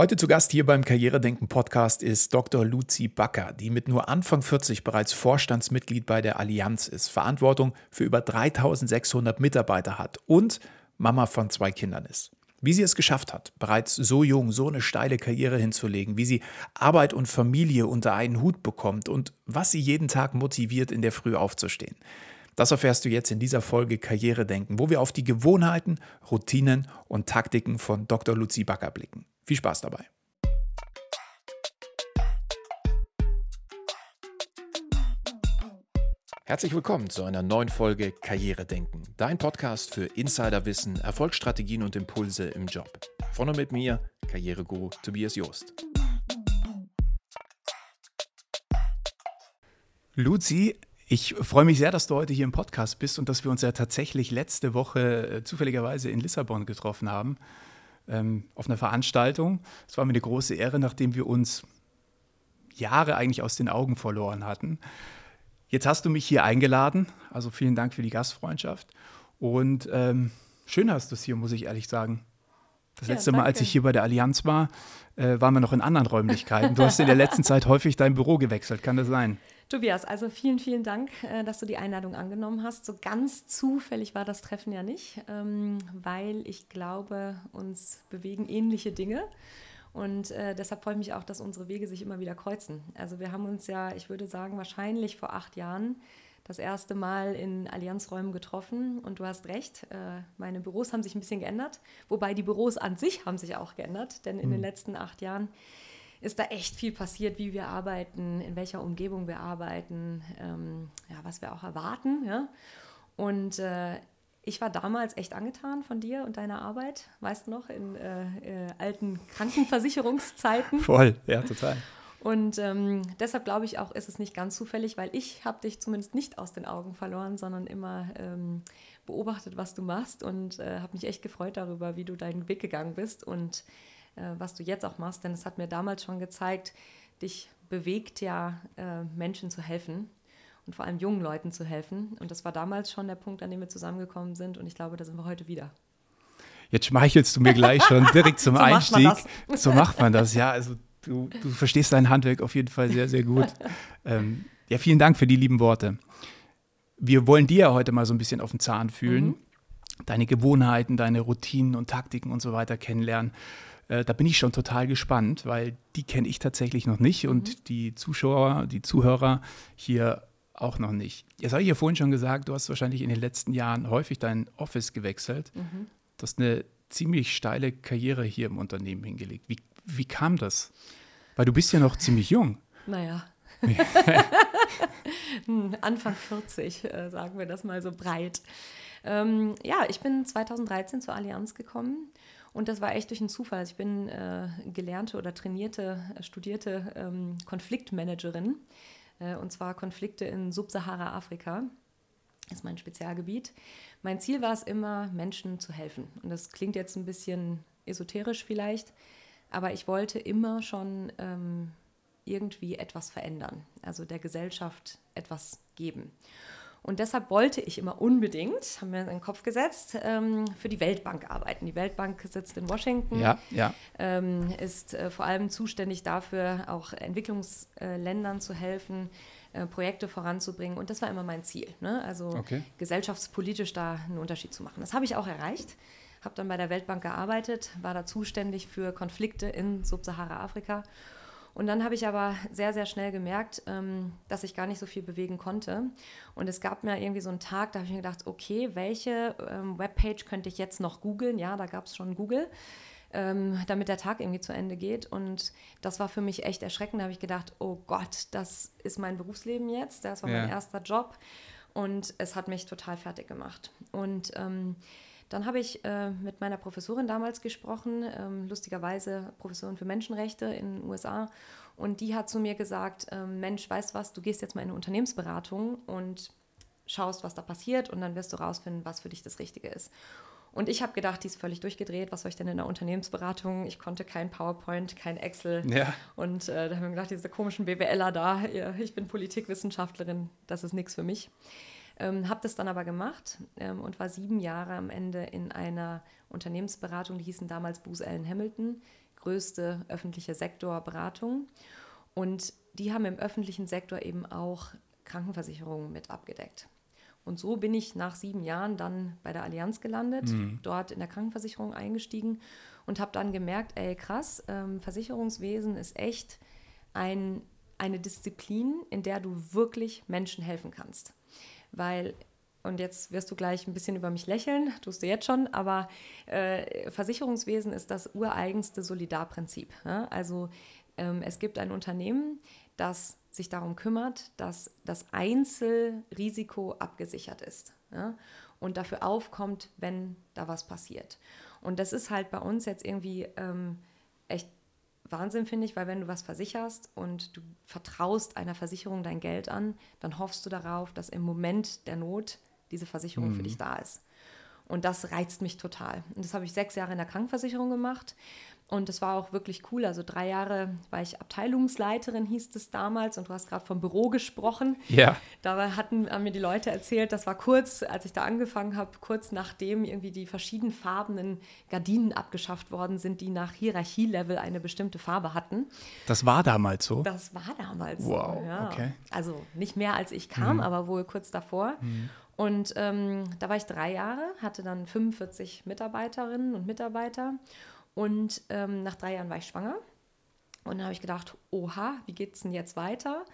Heute zu Gast hier beim Karrieredenken Podcast ist Dr. Luzi Backer, die mit nur Anfang 40 bereits Vorstandsmitglied bei der Allianz ist, Verantwortung für über 3600 Mitarbeiter hat und Mama von zwei Kindern ist. Wie sie es geschafft hat, bereits so jung so eine steile Karriere hinzulegen, wie sie Arbeit und Familie unter einen Hut bekommt und was sie jeden Tag motiviert, in der Früh aufzustehen. Das erfährst du jetzt in dieser Folge Karriere denken, wo wir auf die Gewohnheiten, Routinen und Taktiken von Dr. Luzi Backer blicken. Viel Spaß dabei. Herzlich willkommen zu einer neuen Folge Karriere denken, dein Podcast für Insiderwissen, Erfolgsstrategien und Impulse im Job. Von und mit mir, Karriereguru Tobias Joost. Luzi, ich freue mich sehr, dass du heute hier im Podcast bist und dass wir uns ja tatsächlich letzte Woche äh, zufälligerweise in Lissabon getroffen haben, ähm, auf einer Veranstaltung. Es war mir eine große Ehre, nachdem wir uns Jahre eigentlich aus den Augen verloren hatten. Jetzt hast du mich hier eingeladen, also vielen Dank für die Gastfreundschaft und ähm, schön hast du es hier, muss ich ehrlich sagen. Das ja, letzte Mal, als ich hier bei der Allianz war, äh, waren wir noch in anderen Räumlichkeiten. Du hast in der letzten Zeit häufig dein Büro gewechselt, kann das sein? Tobias, also vielen, vielen Dank, äh, dass du die Einladung angenommen hast. So ganz zufällig war das Treffen ja nicht, ähm, weil ich glaube, uns bewegen ähnliche Dinge. Und äh, deshalb freue ich mich auch, dass unsere Wege sich immer wieder kreuzen. Also wir haben uns ja, ich würde sagen, wahrscheinlich vor acht Jahren das erste Mal in Allianzräumen getroffen. Und du hast recht, äh, meine Büros haben sich ein bisschen geändert. Wobei die Büros an sich haben sich auch geändert. Denn in mhm. den letzten acht Jahren ist da echt viel passiert, wie wir arbeiten, in welcher Umgebung wir arbeiten, ähm, ja, was wir auch erwarten. Ja? Und äh, ich war damals echt angetan von dir und deiner Arbeit, weißt du noch, in äh, äh, alten Krankenversicherungszeiten. Voll, ja, total. Und ähm, deshalb glaube ich auch, ist es nicht ganz zufällig, weil ich habe dich zumindest nicht aus den Augen verloren, sondern immer ähm, beobachtet, was du machst und äh, habe mich echt gefreut darüber, wie du deinen Weg gegangen bist und was du jetzt auch machst, denn es hat mir damals schon gezeigt, dich bewegt ja, äh, Menschen zu helfen und vor allem jungen Leuten zu helfen. Und das war damals schon der Punkt, an dem wir zusammengekommen sind und ich glaube, da sind wir heute wieder. Jetzt schmeichelst du mir gleich schon direkt zum so Einstieg. Macht so macht man das, ja. Also du, du verstehst dein Handwerk auf jeden Fall sehr, sehr gut. ähm, ja, vielen Dank für die lieben Worte. Wir wollen dir ja heute mal so ein bisschen auf den Zahn fühlen, mhm. deine Gewohnheiten, deine Routinen und Taktiken und so weiter kennenlernen. Äh, da bin ich schon total gespannt, weil die kenne ich tatsächlich noch nicht mhm. und die Zuschauer, die Zuhörer hier auch noch nicht. Jetzt habe ich ja vorhin schon gesagt, du hast wahrscheinlich in den letzten Jahren häufig dein Office gewechselt. Mhm. Du hast eine ziemlich steile Karriere hier im Unternehmen hingelegt. Wie, wie kam das? Weil du bist ja noch ziemlich jung. Naja. Anfang 40, äh, sagen wir das mal so breit. Ähm, ja, ich bin 2013 zur Allianz gekommen und das war echt durch einen Zufall. Also ich bin äh, gelernte oder trainierte, äh, studierte ähm, Konfliktmanagerin. Äh, und zwar Konflikte in Subsahara-Afrika. Ist mein Spezialgebiet. Mein Ziel war es immer, Menschen zu helfen. Und das klingt jetzt ein bisschen esoterisch vielleicht, aber ich wollte immer schon ähm, irgendwie etwas verändern, also der Gesellschaft etwas geben. Und deshalb wollte ich immer unbedingt, haben wir in den Kopf gesetzt, ähm, für die Weltbank arbeiten. Die Weltbank sitzt in Washington, ja, ja. Ähm, ist äh, vor allem zuständig dafür, auch Entwicklungsländern zu helfen, äh, Projekte voranzubringen. Und das war immer mein Ziel, ne? also okay. gesellschaftspolitisch da einen Unterschied zu machen. Das habe ich auch erreicht. Habe dann bei der Weltbank gearbeitet, war da zuständig für Konflikte in Subsahara-Afrika und dann habe ich aber sehr, sehr schnell gemerkt, ähm, dass ich gar nicht so viel bewegen konnte. Und es gab mir irgendwie so einen Tag, da habe ich mir gedacht, okay, welche ähm, Webpage könnte ich jetzt noch googeln? Ja, da gab es schon Google. Ähm, damit der Tag irgendwie zu Ende geht. Und das war für mich echt erschreckend. Da habe ich gedacht, oh Gott, das ist mein Berufsleben jetzt. Das war ja. mein erster Job. Und es hat mich total fertig gemacht. Und ähm, dann habe ich äh, mit meiner Professorin damals gesprochen, ähm, lustigerweise Professorin für Menschenrechte in den USA. Und die hat zu mir gesagt, ähm, Mensch, weißt du was, du gehst jetzt mal in eine Unternehmensberatung und schaust, was da passiert und dann wirst du rausfinden, was für dich das Richtige ist. Und ich habe gedacht, die ist völlig durchgedreht. Was soll ich denn in der Unternehmensberatung? Ich konnte kein PowerPoint, kein Excel. Ja. Und äh, da haben wir gedacht, diese komischen BWLer da, ich bin Politikwissenschaftlerin, das ist nichts für mich. Ähm, habe das dann aber gemacht ähm, und war sieben Jahre am Ende in einer Unternehmensberatung, die hießen damals Booz Allen Hamilton, größte öffentliche Sektorberatung. Und die haben im öffentlichen Sektor eben auch Krankenversicherungen mit abgedeckt. Und so bin ich nach sieben Jahren dann bei der Allianz gelandet, mhm. dort in der Krankenversicherung eingestiegen und habe dann gemerkt, ey krass, ähm, Versicherungswesen ist echt ein, eine Disziplin, in der du wirklich Menschen helfen kannst. Weil und jetzt wirst du gleich ein bisschen über mich lächeln, tust du jetzt schon, aber äh, Versicherungswesen ist das ureigenste Solidarprinzip. Ne? Also ähm, es gibt ein Unternehmen, das sich darum kümmert, dass das Einzelrisiko abgesichert ist ja? und dafür aufkommt, wenn da was passiert. Und das ist halt bei uns jetzt irgendwie ähm, echt Wahnsinn, finde ich, weil wenn du was versicherst und du vertraust einer Versicherung dein Geld an, dann hoffst du darauf, dass im Moment der Not diese Versicherung mhm. für dich da ist. Und das reizt mich total. Und das habe ich sechs Jahre in der Krankenversicherung gemacht. Und das war auch wirklich cool. Also drei Jahre war ich Abteilungsleiterin, hieß es damals. Und du hast gerade vom Büro gesprochen. Ja. Da hatten, haben mir die Leute erzählt, das war kurz, als ich da angefangen habe, kurz nachdem irgendwie die verschiedenfarbenen Gardinen abgeschafft worden sind, die nach Hierarchielevel eine bestimmte Farbe hatten. Das war damals so? Das war damals wow, so, ja. okay. Also nicht mehr als ich kam, mhm. aber wohl kurz davor. Mhm. Und ähm, da war ich drei Jahre, hatte dann 45 Mitarbeiterinnen und Mitarbeiter. Und ähm, nach drei Jahren war ich schwanger. Und dann habe ich gedacht, oha, wie geht es denn jetzt weiter?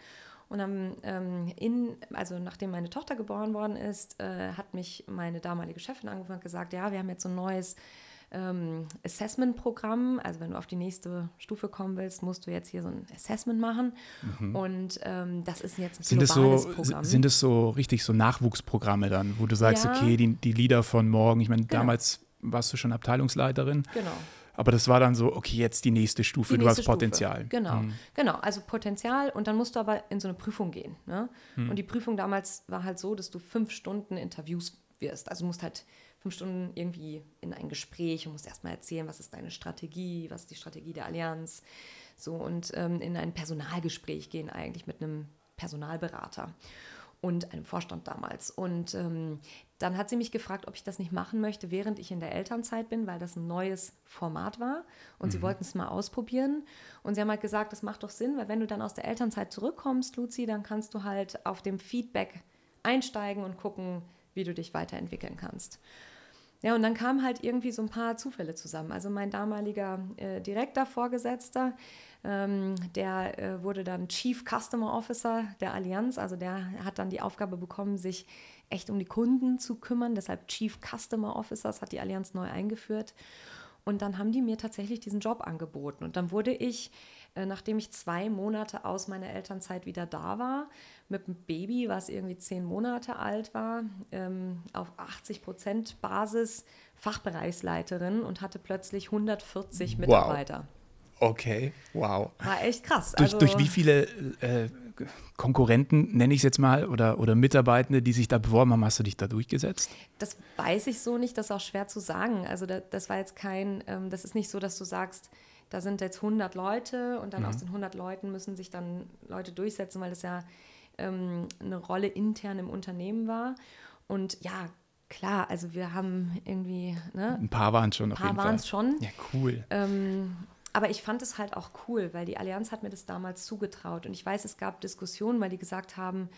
Und dann, ähm, in, also nachdem meine Tochter geboren worden ist, äh, hat mich meine damalige Chefin angefangen und gesagt, ja, wir haben jetzt so ein neues ähm, Assessment-Programm. Also wenn du auf die nächste Stufe kommen willst, musst du jetzt hier so ein Assessment machen. Mhm. Und ähm, das ist jetzt ein sind globales so, Programm. Sind es so richtig so Nachwuchsprogramme dann, wo du sagst, ja. okay, die, die Leader von morgen, ich meine, genau. damals warst du schon Abteilungsleiterin. Genau. Aber das war dann so, okay, jetzt die nächste Stufe, die du nächste hast Potenzial. Stufe. Genau, mhm. genau, also Potenzial und dann musst du aber in so eine Prüfung gehen. Ne? Mhm. Und die Prüfung damals war halt so, dass du fünf Stunden Interviews wirst. Also du musst halt fünf Stunden irgendwie in ein Gespräch und musst erstmal erzählen, was ist deine Strategie, was ist die Strategie der Allianz. So und ähm, in ein Personalgespräch gehen eigentlich mit einem Personalberater und einem Vorstand damals. Und ähm, dann hat sie mich gefragt, ob ich das nicht machen möchte, während ich in der Elternzeit bin, weil das ein neues Format war und mhm. sie wollten es mal ausprobieren. Und sie haben halt gesagt, das macht doch Sinn, weil wenn du dann aus der Elternzeit zurückkommst, Luzi, dann kannst du halt auf dem Feedback einsteigen und gucken, wie du dich weiterentwickeln kannst. Ja, und dann kamen halt irgendwie so ein paar Zufälle zusammen. Also mein damaliger äh, direkter Vorgesetzter, ähm, der äh, wurde dann Chief Customer Officer der Allianz. Also der hat dann die Aufgabe bekommen, sich echt um die Kunden zu kümmern. Deshalb Chief Customer Officers hat die Allianz neu eingeführt. Und dann haben die mir tatsächlich diesen Job angeboten. Und dann wurde ich, äh, nachdem ich zwei Monate aus meiner Elternzeit wieder da war, mit einem Baby, was irgendwie zehn Monate alt war, ähm, auf 80 Prozent Basis Fachbereichsleiterin und hatte plötzlich 140 Mitarbeiter. Wow. Okay, wow. War echt krass. Durch, also, durch wie viele äh, Konkurrenten, nenne ich es jetzt mal, oder, oder Mitarbeitende, die sich da beworben haben, hast du dich da durchgesetzt? Das weiß ich so nicht, das ist auch schwer zu sagen. Also da, das war jetzt kein, ähm, das ist nicht so, dass du sagst, da sind jetzt 100 Leute und dann mhm. aus den 100 Leuten müssen sich dann Leute durchsetzen, weil das ja ähm, eine Rolle intern im Unternehmen war. Und ja, klar, also wir haben irgendwie. Ne, ein paar waren es schon auf jeden Fall. Ein paar waren es schon. Ja, cool. Ähm, aber ich fand es halt auch cool, weil die Allianz hat mir das damals zugetraut. Und ich weiß, es gab Diskussionen, weil die gesagt haben,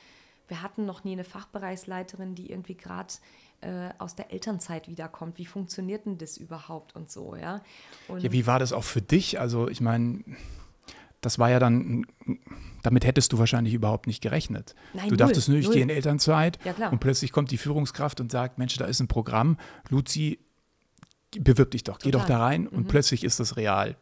wir hatten noch nie eine Fachbereichsleiterin, die irgendwie gerade äh, aus der Elternzeit wiederkommt. Wie funktioniert denn das überhaupt und so, ja? Und ja, wie war das auch für dich? Also ich meine, das war ja dann, damit hättest du wahrscheinlich überhaupt nicht gerechnet. Nein, du dachtest, nur, ich gehe in Elternzeit ja, und plötzlich kommt die Führungskraft und sagt, Mensch, da ist ein Programm, Luzi, bewirb dich doch, Total. geh doch da rein mhm. und plötzlich ist das real.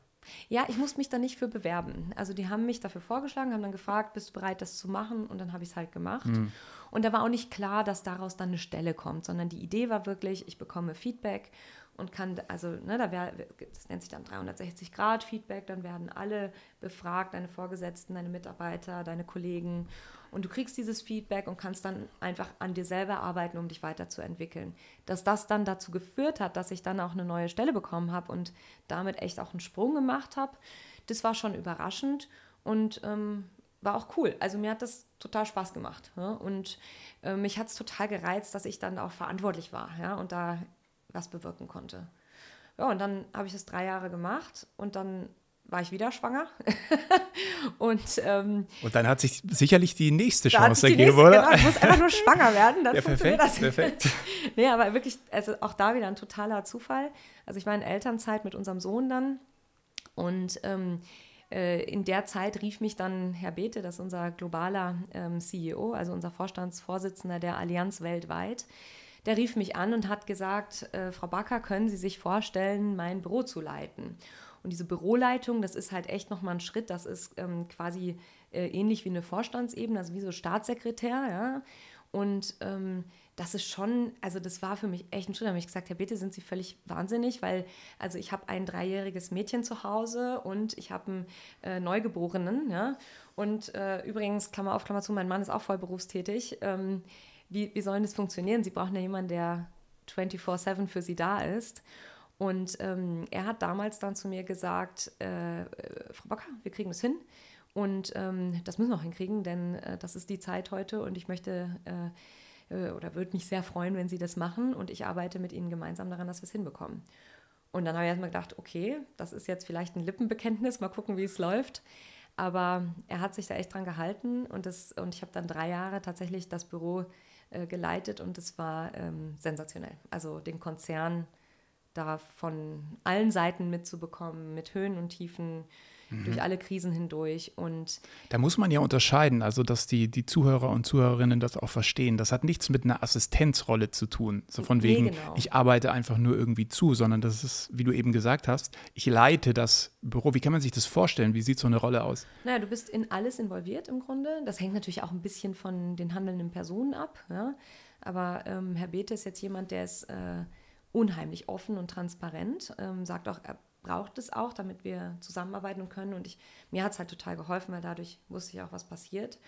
Ja, ich musste mich da nicht für bewerben. Also die haben mich dafür vorgeschlagen, haben dann gefragt, bist du bereit, das zu machen? Und dann habe ich es halt gemacht. Mhm. Und da war auch nicht klar, dass daraus dann eine Stelle kommt, sondern die Idee war wirklich, ich bekomme Feedback und kann, also, ne, da wär, das nennt sich dann 360-Grad-Feedback, dann werden alle befragt, deine Vorgesetzten, deine Mitarbeiter, deine Kollegen. Und du kriegst dieses Feedback und kannst dann einfach an dir selber arbeiten, um dich weiterzuentwickeln. Dass das dann dazu geführt hat, dass ich dann auch eine neue Stelle bekommen habe und damit echt auch einen Sprung gemacht habe, das war schon überraschend und ähm, war auch cool. Also mir hat das total Spaß gemacht. Ja? Und äh, mich hat es total gereizt, dass ich dann auch verantwortlich war ja? und da was bewirken konnte. Ja, und dann habe ich das drei Jahre gemacht und dann war ich wieder schwanger. und ähm, und dann hat sich sicherlich die nächste Chance ergeben, oder? Genau, ich muss einfach nur schwanger werden, dann ja, funktioniert perfekt, das. Perfekt. nee, aber wirklich, also auch da wieder ein totaler Zufall. Also ich war in Elternzeit mit unserem Sohn dann und ähm, äh, in der Zeit rief mich dann Herr Bete, das ist unser globaler ähm, CEO, also unser Vorstandsvorsitzender der Allianz weltweit, der rief mich an und hat gesagt, äh, Frau Backer, können Sie sich vorstellen, mein Büro zu leiten? Und diese Büroleitung, das ist halt echt nochmal ein Schritt, das ist ähm, quasi äh, ähnlich wie eine Vorstandsebene, also wie so Staatssekretär, ja. Und ähm, das ist schon, also das war für mich echt ein Schritt. Da habe ich gesagt, Herr Bitte, sind Sie völlig wahnsinnig, weil also ich habe ein dreijähriges Mädchen zu Hause und ich habe einen äh, Neugeborenen, ja. Und äh, übrigens, Klammer auf, Klammer zu, mein Mann ist auch voll berufstätig. Ähm, wie, wie soll das funktionieren? Sie brauchen ja jemanden, der 24-7 für Sie da ist. Und ähm, er hat damals dann zu mir gesagt, äh, äh, Frau Bocker, wir kriegen das hin. Und ähm, das müssen wir auch hinkriegen, denn äh, das ist die Zeit heute und ich möchte äh, äh oder würde mich sehr freuen, wenn Sie das machen. Und ich arbeite mit Ihnen gemeinsam daran, dass wir es hinbekommen. Und dann habe ich erstmal gedacht, okay, das ist jetzt vielleicht ein Lippenbekenntnis, mal gucken, wie es läuft. Aber er hat sich da echt dran gehalten und, das, und ich habe dann drei Jahre tatsächlich das Büro äh, geleitet und es war ähm, sensationell. Also den Konzern da von allen Seiten mitzubekommen, mit Höhen und Tiefen, mhm. durch alle Krisen hindurch. Und da muss man ja unterscheiden, also dass die, die Zuhörer und Zuhörerinnen das auch verstehen. Das hat nichts mit einer Assistenzrolle zu tun. So von wegen, nee, genau. ich arbeite einfach nur irgendwie zu, sondern das ist, wie du eben gesagt hast, ich leite das Büro. Wie kann man sich das vorstellen? Wie sieht so eine Rolle aus? Naja, du bist in alles involviert im Grunde. Das hängt natürlich auch ein bisschen von den handelnden Personen ab. Ja? Aber ähm, Herr Bethe ist jetzt jemand, der ist äh, unheimlich offen und transparent, ähm, sagt auch, er braucht es auch, damit wir zusammenarbeiten können. Und ich, mir hat es halt total geholfen, weil dadurch wusste ich auch, was passiert.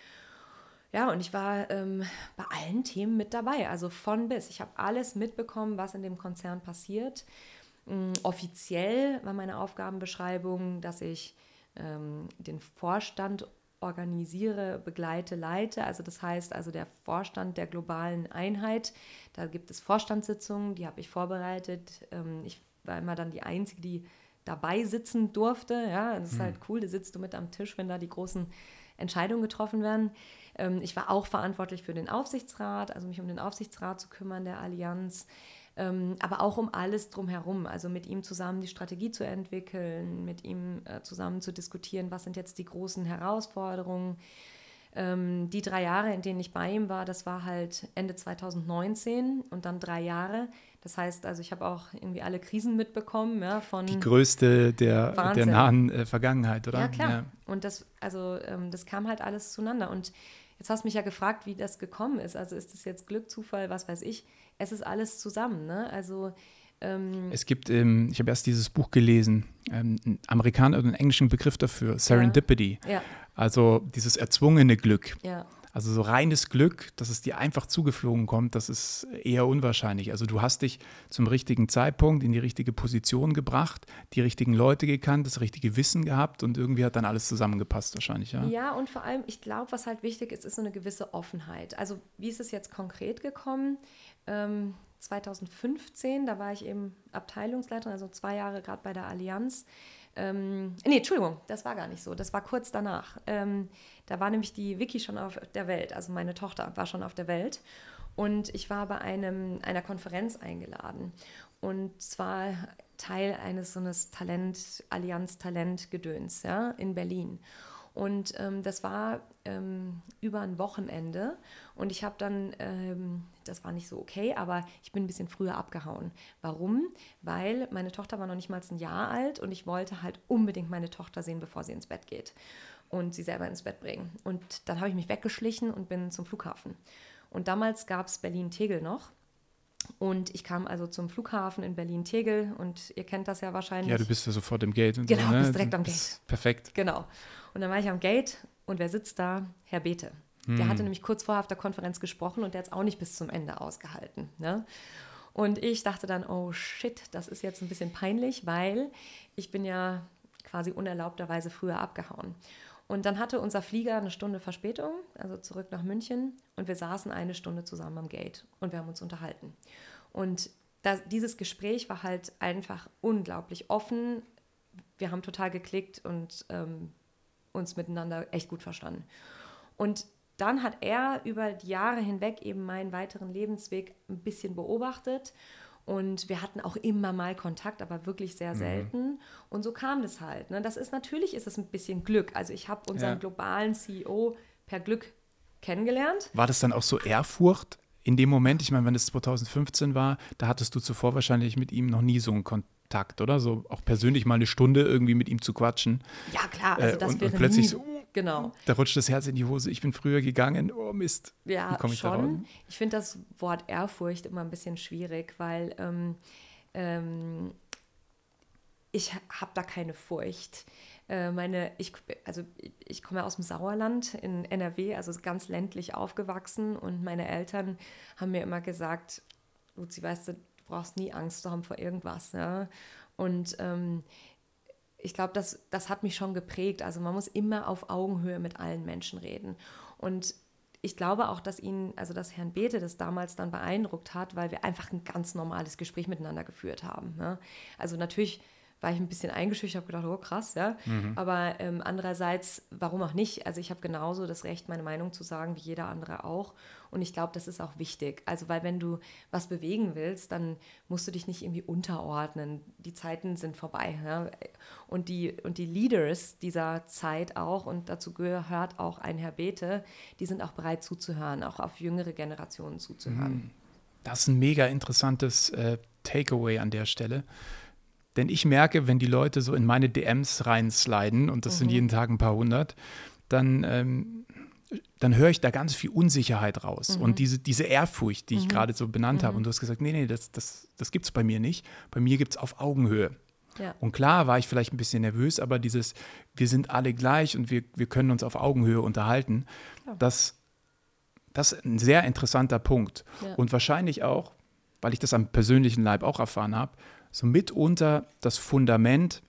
Ja, und ich war ähm, bei allen Themen mit dabei, also von bis. Ich habe alles mitbekommen, was in dem Konzern passiert. Ähm, offiziell war meine Aufgabenbeschreibung, dass ich ähm, den Vorstand organisiere, begleite, leite. Also das heißt also der Vorstand der globalen Einheit. Da gibt es Vorstandssitzungen, die habe ich vorbereitet. Ähm, ich war immer dann die Einzige, die dabei sitzen durfte. Ja, das ist halt mhm. halt cool. Da sitzt du mit am Tisch, wenn da die großen Entscheidungen getroffen werden. Ähm, ich war auch verantwortlich für den Aufsichtsrat, also mich um den Aufsichtsrat zu kümmern der Allianz ähm, aber auch um alles drumherum, also mit ihm zusammen die Strategie zu entwickeln, mit ihm äh, zusammen zu diskutieren, was sind jetzt die großen Herausforderungen. Ähm, die drei Jahre, in denen ich bei ihm war, das war halt Ende 2019 und dann drei Jahre. Das heißt, also ich habe auch irgendwie alle Krisen mitbekommen, ja, von die größte der, der nahen äh, Vergangenheit, oder? Ja klar. Ja. Und das, also ähm, das kam halt alles zueinander. Und jetzt hast du mich ja gefragt, wie das gekommen ist. Also ist das jetzt Glück, Zufall, was weiß ich? Es ist alles zusammen. Ne? Also ähm, es gibt, ähm, ich habe erst dieses Buch gelesen, ähm, einen Amerikaner oder einen englischen Begriff dafür, Serendipity. Ja. Also dieses erzwungene Glück. Ja. Also so reines Glück, dass es dir einfach zugeflogen kommt, das ist eher unwahrscheinlich. Also du hast dich zum richtigen Zeitpunkt in die richtige Position gebracht, die richtigen Leute gekannt, das richtige Wissen gehabt und irgendwie hat dann alles zusammengepasst wahrscheinlich. Ja, ja und vor allem, ich glaube, was halt wichtig ist, ist so eine gewisse Offenheit. Also wie ist es jetzt konkret gekommen? Ähm, 2015, da war ich eben Abteilungsleiterin, also zwei Jahre gerade bei der Allianz. Ähm, nee, Entschuldigung, das war gar nicht so. Das war kurz danach. Ähm, da war nämlich die Vicky schon auf der Welt, also meine Tochter war schon auf der Welt. Und ich war bei einem, einer Konferenz eingeladen. Und zwar Teil eines so eines Talent, Allianz-Talent-Gedöns ja, in Berlin. Und ähm, das war ähm, über ein Wochenende. Und ich habe dann, ähm, das war nicht so okay, aber ich bin ein bisschen früher abgehauen. Warum? Weil meine Tochter war noch nicht mal ein Jahr alt und ich wollte halt unbedingt meine Tochter sehen, bevor sie ins Bett geht und sie selber ins Bett bringen. Und dann habe ich mich weggeschlichen und bin zum Flughafen. Und damals gab es Berlin-Tegel noch. Und ich kam also zum Flughafen in Berlin-Tegel und ihr kennt das ja wahrscheinlich. Ja, du bist ja sofort im Gate. genau, so, ne? bist direkt am Gate. Perfekt. Genau. Und dann war ich am Gate und wer sitzt da? Herr Bete. Der hm. hatte nämlich kurz vorher auf der Konferenz gesprochen und der hat es auch nicht bis zum Ende ausgehalten. Ne? Und ich dachte dann, oh shit, das ist jetzt ein bisschen peinlich, weil ich bin ja quasi unerlaubterweise früher abgehauen. Und dann hatte unser Flieger eine Stunde Verspätung, also zurück nach München, und wir saßen eine Stunde zusammen am Gate und wir haben uns unterhalten. Und das, dieses Gespräch war halt einfach unglaublich offen. Wir haben total geklickt und ähm, uns miteinander echt gut verstanden. Und dann hat er über die Jahre hinweg eben meinen weiteren Lebensweg ein bisschen beobachtet und wir hatten auch immer mal Kontakt, aber wirklich sehr mhm. selten. Mhm. Und so kam das halt. Ne? Das ist natürlich ist es ein bisschen Glück. Also ich habe unseren ja. globalen CEO per Glück kennengelernt. War das dann auch so Ehrfurcht in dem Moment? Ich meine, wenn es 2015 war, da hattest du zuvor wahrscheinlich mit ihm noch nie so einen Kontakt, oder? So auch persönlich mal eine Stunde irgendwie mit ihm zu quatschen. Ja, klar. Also das äh, und, wäre und plötzlich nie, so, Genau. Da rutscht das Herz in die Hose. Ich bin früher gegangen. Oh Mist. Ja, ich schon. Ich finde das Wort Ehrfurcht immer ein bisschen schwierig, weil ähm, ähm, ich habe da keine Furcht. Äh, meine, ich, also ich komme aus dem Sauerland in NRW, also ganz ländlich aufgewachsen und meine Eltern haben mir immer gesagt, Luzi, weißt du, du brauchst nie Angst zu haben vor irgendwas. Ja? Und ähm, ich glaube, das, das hat mich schon geprägt. Also man muss immer auf Augenhöhe mit allen Menschen reden. Und ich glaube auch, dass ihn, also dass Herrn Bethe das damals dann beeindruckt hat, weil wir einfach ein ganz normales Gespräch miteinander geführt haben. Ne? Also natürlich war ich ein bisschen eingeschüchtert, habe gedacht, oh krass, ja. Mhm. Aber ähm, andererseits, warum auch nicht? Also ich habe genauso das Recht, meine Meinung zu sagen, wie jeder andere auch. Und ich glaube, das ist auch wichtig. Also weil wenn du was bewegen willst, dann musst du dich nicht irgendwie unterordnen. Die Zeiten sind vorbei. Ja? Und, die, und die Leaders dieser Zeit auch, und dazu gehört auch ein Herr Bete, die sind auch bereit zuzuhören, auch auf jüngere Generationen zuzuhören. Mhm. Das ist ein mega interessantes äh, Takeaway an der Stelle. Denn ich merke, wenn die Leute so in meine DMs reinsliden, und das mhm. sind jeden Tag ein paar hundert, dann, ähm, dann höre ich da ganz viel Unsicherheit raus. Mhm. Und diese, diese Ehrfurcht, die ich mhm. gerade so benannt habe, mhm. und du hast gesagt, nee, nee, das, das, das gibt es bei mir nicht. Bei mir gibt es auf Augenhöhe. Ja. Und klar war ich vielleicht ein bisschen nervös, aber dieses, wir sind alle gleich und wir, wir können uns auf Augenhöhe unterhalten, ja. das, das ist ein sehr interessanter Punkt. Ja. Und wahrscheinlich auch, weil ich das am persönlichen Leib auch erfahren habe, so mitunter das Fundament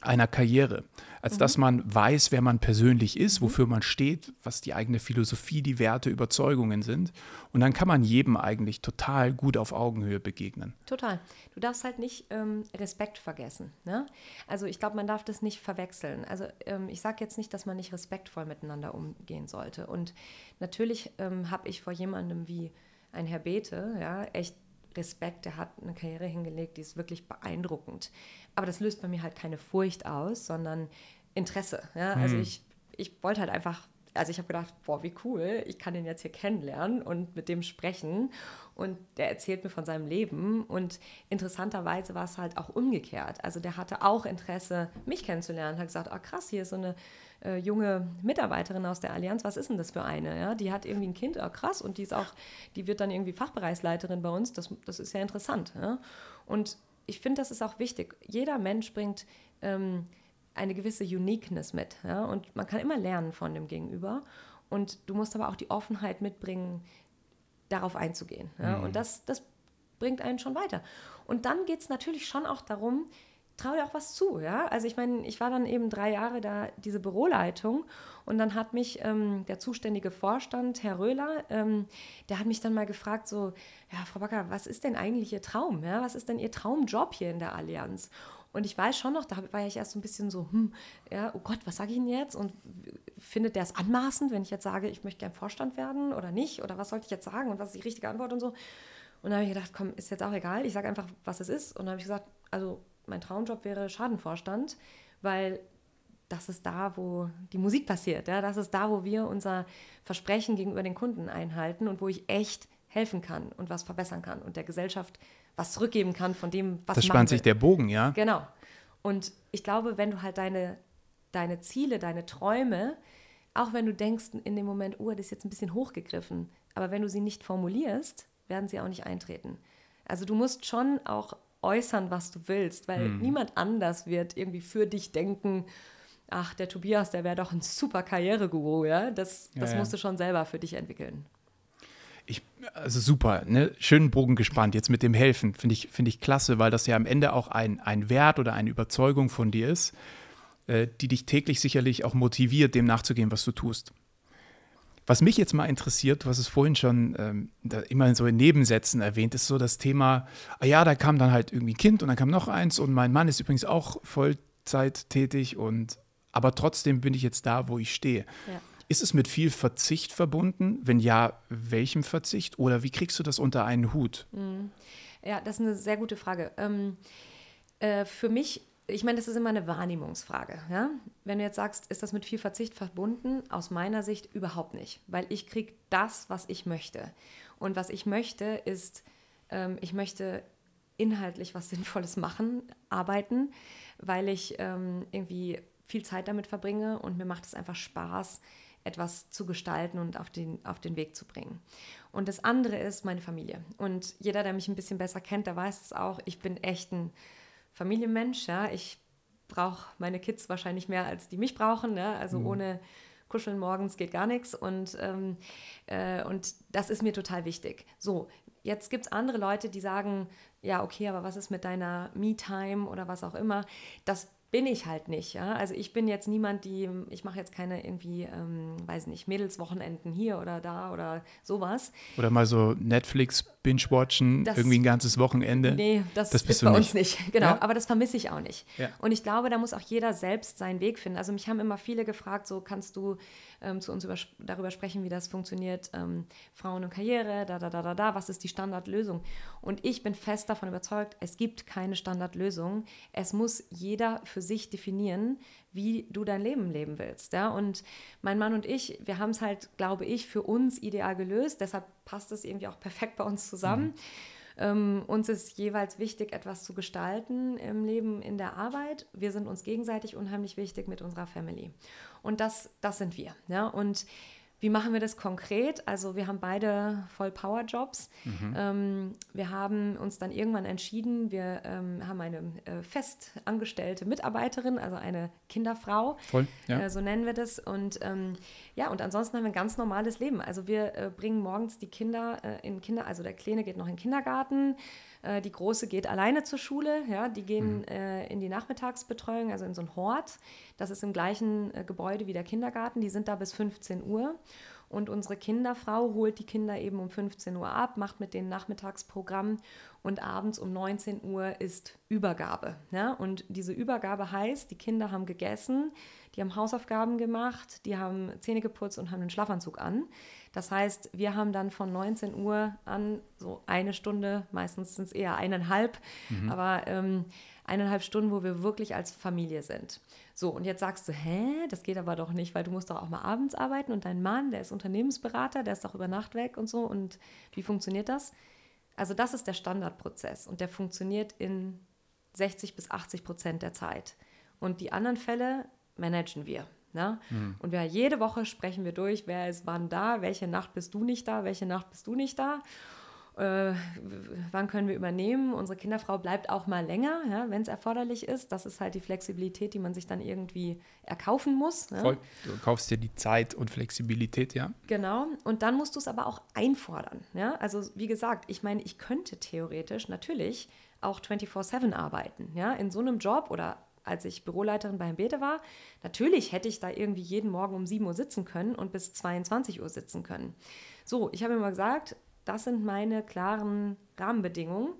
einer Karriere, als mhm. dass man weiß, wer man persönlich ist, mhm. wofür man steht, was die eigene Philosophie, die Werte, Überzeugungen sind. Und dann kann man jedem eigentlich total gut auf Augenhöhe begegnen. Total. Du darfst halt nicht ähm, Respekt vergessen. Ne? Also ich glaube, man darf das nicht verwechseln. Also ähm, ich sage jetzt nicht, dass man nicht respektvoll miteinander umgehen sollte. Und natürlich ähm, habe ich vor jemandem wie ein Herr Bete ja, echt Respekt, der hat eine Karriere hingelegt, die ist wirklich beeindruckend. Aber das löst bei mir halt keine Furcht aus, sondern Interesse. Ja? Also mhm. ich, ich wollte halt einfach, also ich habe gedacht, boah, wie cool, ich kann den jetzt hier kennenlernen und mit dem sprechen. Und der erzählt mir von seinem Leben. Und interessanterweise war es halt auch umgekehrt. Also der hatte auch Interesse, mich kennenzulernen, hat gesagt, ah krass, hier ist so eine äh, junge Mitarbeiterin aus der Allianz, was ist denn das für eine? Ja? Die hat irgendwie ein Kind, oh, krass, und die ist auch, die wird dann irgendwie Fachbereichsleiterin bei uns, das, das ist ja interessant. Ja? Und ich finde, das ist auch wichtig. Jeder Mensch bringt ähm, eine gewisse Uniqueness mit. Ja? Und man kann immer lernen von dem Gegenüber. Und du musst aber auch die Offenheit mitbringen, darauf einzugehen. Ja? Mhm. Und das, das bringt einen schon weiter. Und dann geht es natürlich schon auch darum, traue dir auch was zu, ja. Also ich meine, ich war dann eben drei Jahre da, diese Büroleitung und dann hat mich ähm, der zuständige Vorstand, Herr Röhler, ähm, der hat mich dann mal gefragt, so, ja, Frau Backer, was ist denn eigentlich Ihr Traum, ja? Was ist denn Ihr Traumjob hier in der Allianz? Und ich weiß schon noch, da war ich erst so ein bisschen so, hm, ja, oh Gott, was sage ich Ihnen jetzt? Und findet der es anmaßend, wenn ich jetzt sage, ich möchte gern Vorstand werden oder nicht? Oder was sollte ich jetzt sagen und was ist die richtige Antwort und so? Und dann habe ich gedacht, komm, ist jetzt auch egal, ich sage einfach, was es ist. Und dann habe ich gesagt, also mein Traumjob wäre Schadenvorstand, weil das ist da, wo die Musik passiert. Ja? Das ist da, wo wir unser Versprechen gegenüber den Kunden einhalten und wo ich echt helfen kann und was verbessern kann und der Gesellschaft was zurückgeben kann von dem, was Das spannt sich der Bogen, ja? Genau. Und ich glaube, wenn du halt deine, deine Ziele, deine Träume, auch wenn du denkst in dem Moment, oh, das ist jetzt ein bisschen hochgegriffen, aber wenn du sie nicht formulierst, werden sie auch nicht eintreten. Also du musst schon auch äußern, was du willst, weil mhm. niemand anders wird irgendwie für dich denken, ach, der Tobias, der wäre doch ein super Karriereguru, ja? Das, das ja, musst du schon selber für dich entwickeln. Ich, also super, ne? schönen Bogen gespannt. Jetzt mit dem Helfen finde ich, find ich klasse, weil das ja am Ende auch ein, ein Wert oder eine Überzeugung von dir ist, äh, die dich täglich sicherlich auch motiviert, dem nachzugehen, was du tust. Was mich jetzt mal interessiert, du hast es vorhin schon ähm, immer so in Nebensätzen erwähnt, ist so das Thema, ah ja, da kam dann halt irgendwie ein Kind und dann kam noch eins und mein Mann ist übrigens auch Vollzeit tätig und aber trotzdem bin ich jetzt da, wo ich stehe. Ja. Ist es mit viel Verzicht verbunden? Wenn ja, welchem Verzicht? Oder wie kriegst du das unter einen Hut? Mhm. Ja, das ist eine sehr gute Frage. Ähm, äh, für mich ich meine, das ist immer eine Wahrnehmungsfrage. Ja? Wenn du jetzt sagst, ist das mit viel Verzicht verbunden? Aus meiner Sicht überhaupt nicht, weil ich kriege das, was ich möchte. Und was ich möchte, ist, ähm, ich möchte inhaltlich was Sinnvolles machen, arbeiten, weil ich ähm, irgendwie viel Zeit damit verbringe und mir macht es einfach Spaß, etwas zu gestalten und auf den, auf den Weg zu bringen. Und das andere ist meine Familie. Und jeder, der mich ein bisschen besser kennt, der weiß es auch, ich bin echt ein Familienmensch. Ja? Ich brauche meine Kids wahrscheinlich mehr, als die mich brauchen. Ja? Also mhm. ohne Kuscheln morgens geht gar nichts. Und, ähm, äh, und das ist mir total wichtig. So, jetzt gibt es andere Leute, die sagen, ja, okay, aber was ist mit deiner Me-Time oder was auch immer? Das bin ich halt nicht. Ja? Also ich bin jetzt niemand, die, ich mache jetzt keine irgendwie, ähm, weiß nicht, Mädelswochenenden hier oder da oder sowas. Oder mal so Netflix binge-watchen, irgendwie ein ganzes Wochenende. Nee, das, das bist ist bei nicht. uns nicht. Genau, ja? aber das vermisse ich auch nicht. Ja. Und ich glaube, da muss auch jeder selbst seinen Weg finden. Also mich haben immer viele gefragt, so kannst du ähm, zu uns über, darüber sprechen, wie das funktioniert, ähm, Frauen und Karriere, da, da, da, da, da, was ist die Standardlösung? Und ich bin fest davon überzeugt, es gibt keine Standardlösung. Es muss jeder für sich definieren, wie du dein Leben leben willst. Ja? Und mein Mann und ich, wir haben es halt, glaube ich, für uns ideal gelöst. Deshalb passt es irgendwie auch perfekt bei uns zusammen. Mhm. Ähm, uns ist jeweils wichtig, etwas zu gestalten im Leben, in der Arbeit. Wir sind uns gegenseitig unheimlich wichtig mit unserer Family. Und das, das sind wir. Ja? Und wie machen wir das konkret? Also wir haben beide Voll-Power-Jobs. Mhm. Ähm, wir haben uns dann irgendwann entschieden, wir ähm, haben eine äh, festangestellte Mitarbeiterin, also eine Kinderfrau, Voll, ja. äh, so nennen wir das. Und ähm, ja, und ansonsten haben wir ein ganz normales Leben. Also wir äh, bringen morgens die Kinder äh, in Kinder, also der Kleine geht noch in den Kindergarten, äh, die Große geht alleine zur Schule, ja, die gehen mhm. äh, in die Nachmittagsbetreuung, also in so ein Hort. Das ist im gleichen äh, Gebäude wie der Kindergarten. Die sind da bis 15 Uhr. Und unsere Kinderfrau holt die Kinder eben um 15 Uhr ab, macht mit denen Nachmittagsprogramm und abends um 19 Uhr ist Übergabe. Ja? Und diese Übergabe heißt, die Kinder haben gegessen, die haben Hausaufgaben gemacht, die haben Zähne geputzt und haben einen Schlafanzug an. Das heißt, wir haben dann von 19 Uhr an so eine Stunde, meistens sind es eher eineinhalb, mhm. aber ähm, eineinhalb Stunden, wo wir wirklich als Familie sind. So, und jetzt sagst du, hä, das geht aber doch nicht, weil du musst doch auch mal abends arbeiten und dein Mann, der ist Unternehmensberater, der ist doch über Nacht weg und so. Und wie funktioniert das? Also das ist der Standardprozess und der funktioniert in 60 bis 80 Prozent der Zeit. Und die anderen Fälle managen wir. Ne? Mhm. Und wir, jede Woche sprechen wir durch, wer ist wann da, welche Nacht bist du nicht da, welche Nacht bist du nicht da. Äh, wann können wir übernehmen? Unsere Kinderfrau bleibt auch mal länger, ja, wenn es erforderlich ist. Das ist halt die Flexibilität, die man sich dann irgendwie erkaufen muss. Ja. Voll. Du kaufst dir die Zeit und Flexibilität, ja. Genau. Und dann musst du es aber auch einfordern. Ja? Also wie gesagt, ich meine, ich könnte theoretisch natürlich auch 24/7 arbeiten. Ja? In so einem Job oder als ich Büroleiterin beim Bete war, natürlich hätte ich da irgendwie jeden Morgen um 7 Uhr sitzen können und bis 22 Uhr sitzen können. So, ich habe mal gesagt, das sind meine klaren Rahmenbedingungen.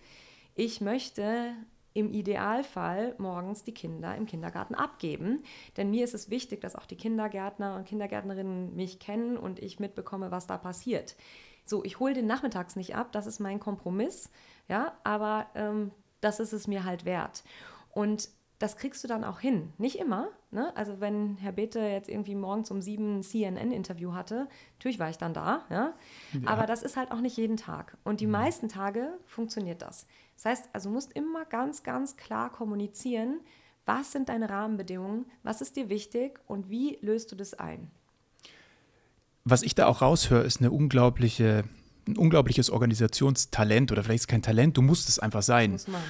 Ich möchte im Idealfall morgens die Kinder im Kindergarten abgeben. Denn mir ist es wichtig, dass auch die Kindergärtner und Kindergärtnerinnen mich kennen und ich mitbekomme, was da passiert. So, ich hole den nachmittags nicht ab, das ist mein Kompromiss, ja, aber ähm, das ist es mir halt wert. Und das kriegst du dann auch hin. Nicht immer. Ne? Also wenn Herr Bete jetzt irgendwie morgens um sieben CNN-Interview hatte, natürlich war ich dann da. Ja? ja? Aber das ist halt auch nicht jeden Tag. Und die mhm. meisten Tage funktioniert das. Das heißt, also musst immer ganz, ganz klar kommunizieren, was sind deine Rahmenbedingungen, was ist dir wichtig und wie löst du das ein. Was ich da auch raushöre, ist eine unglaubliche, ein unglaubliches Organisationstalent oder vielleicht ist es kein Talent, du musst es einfach sein. Muss man.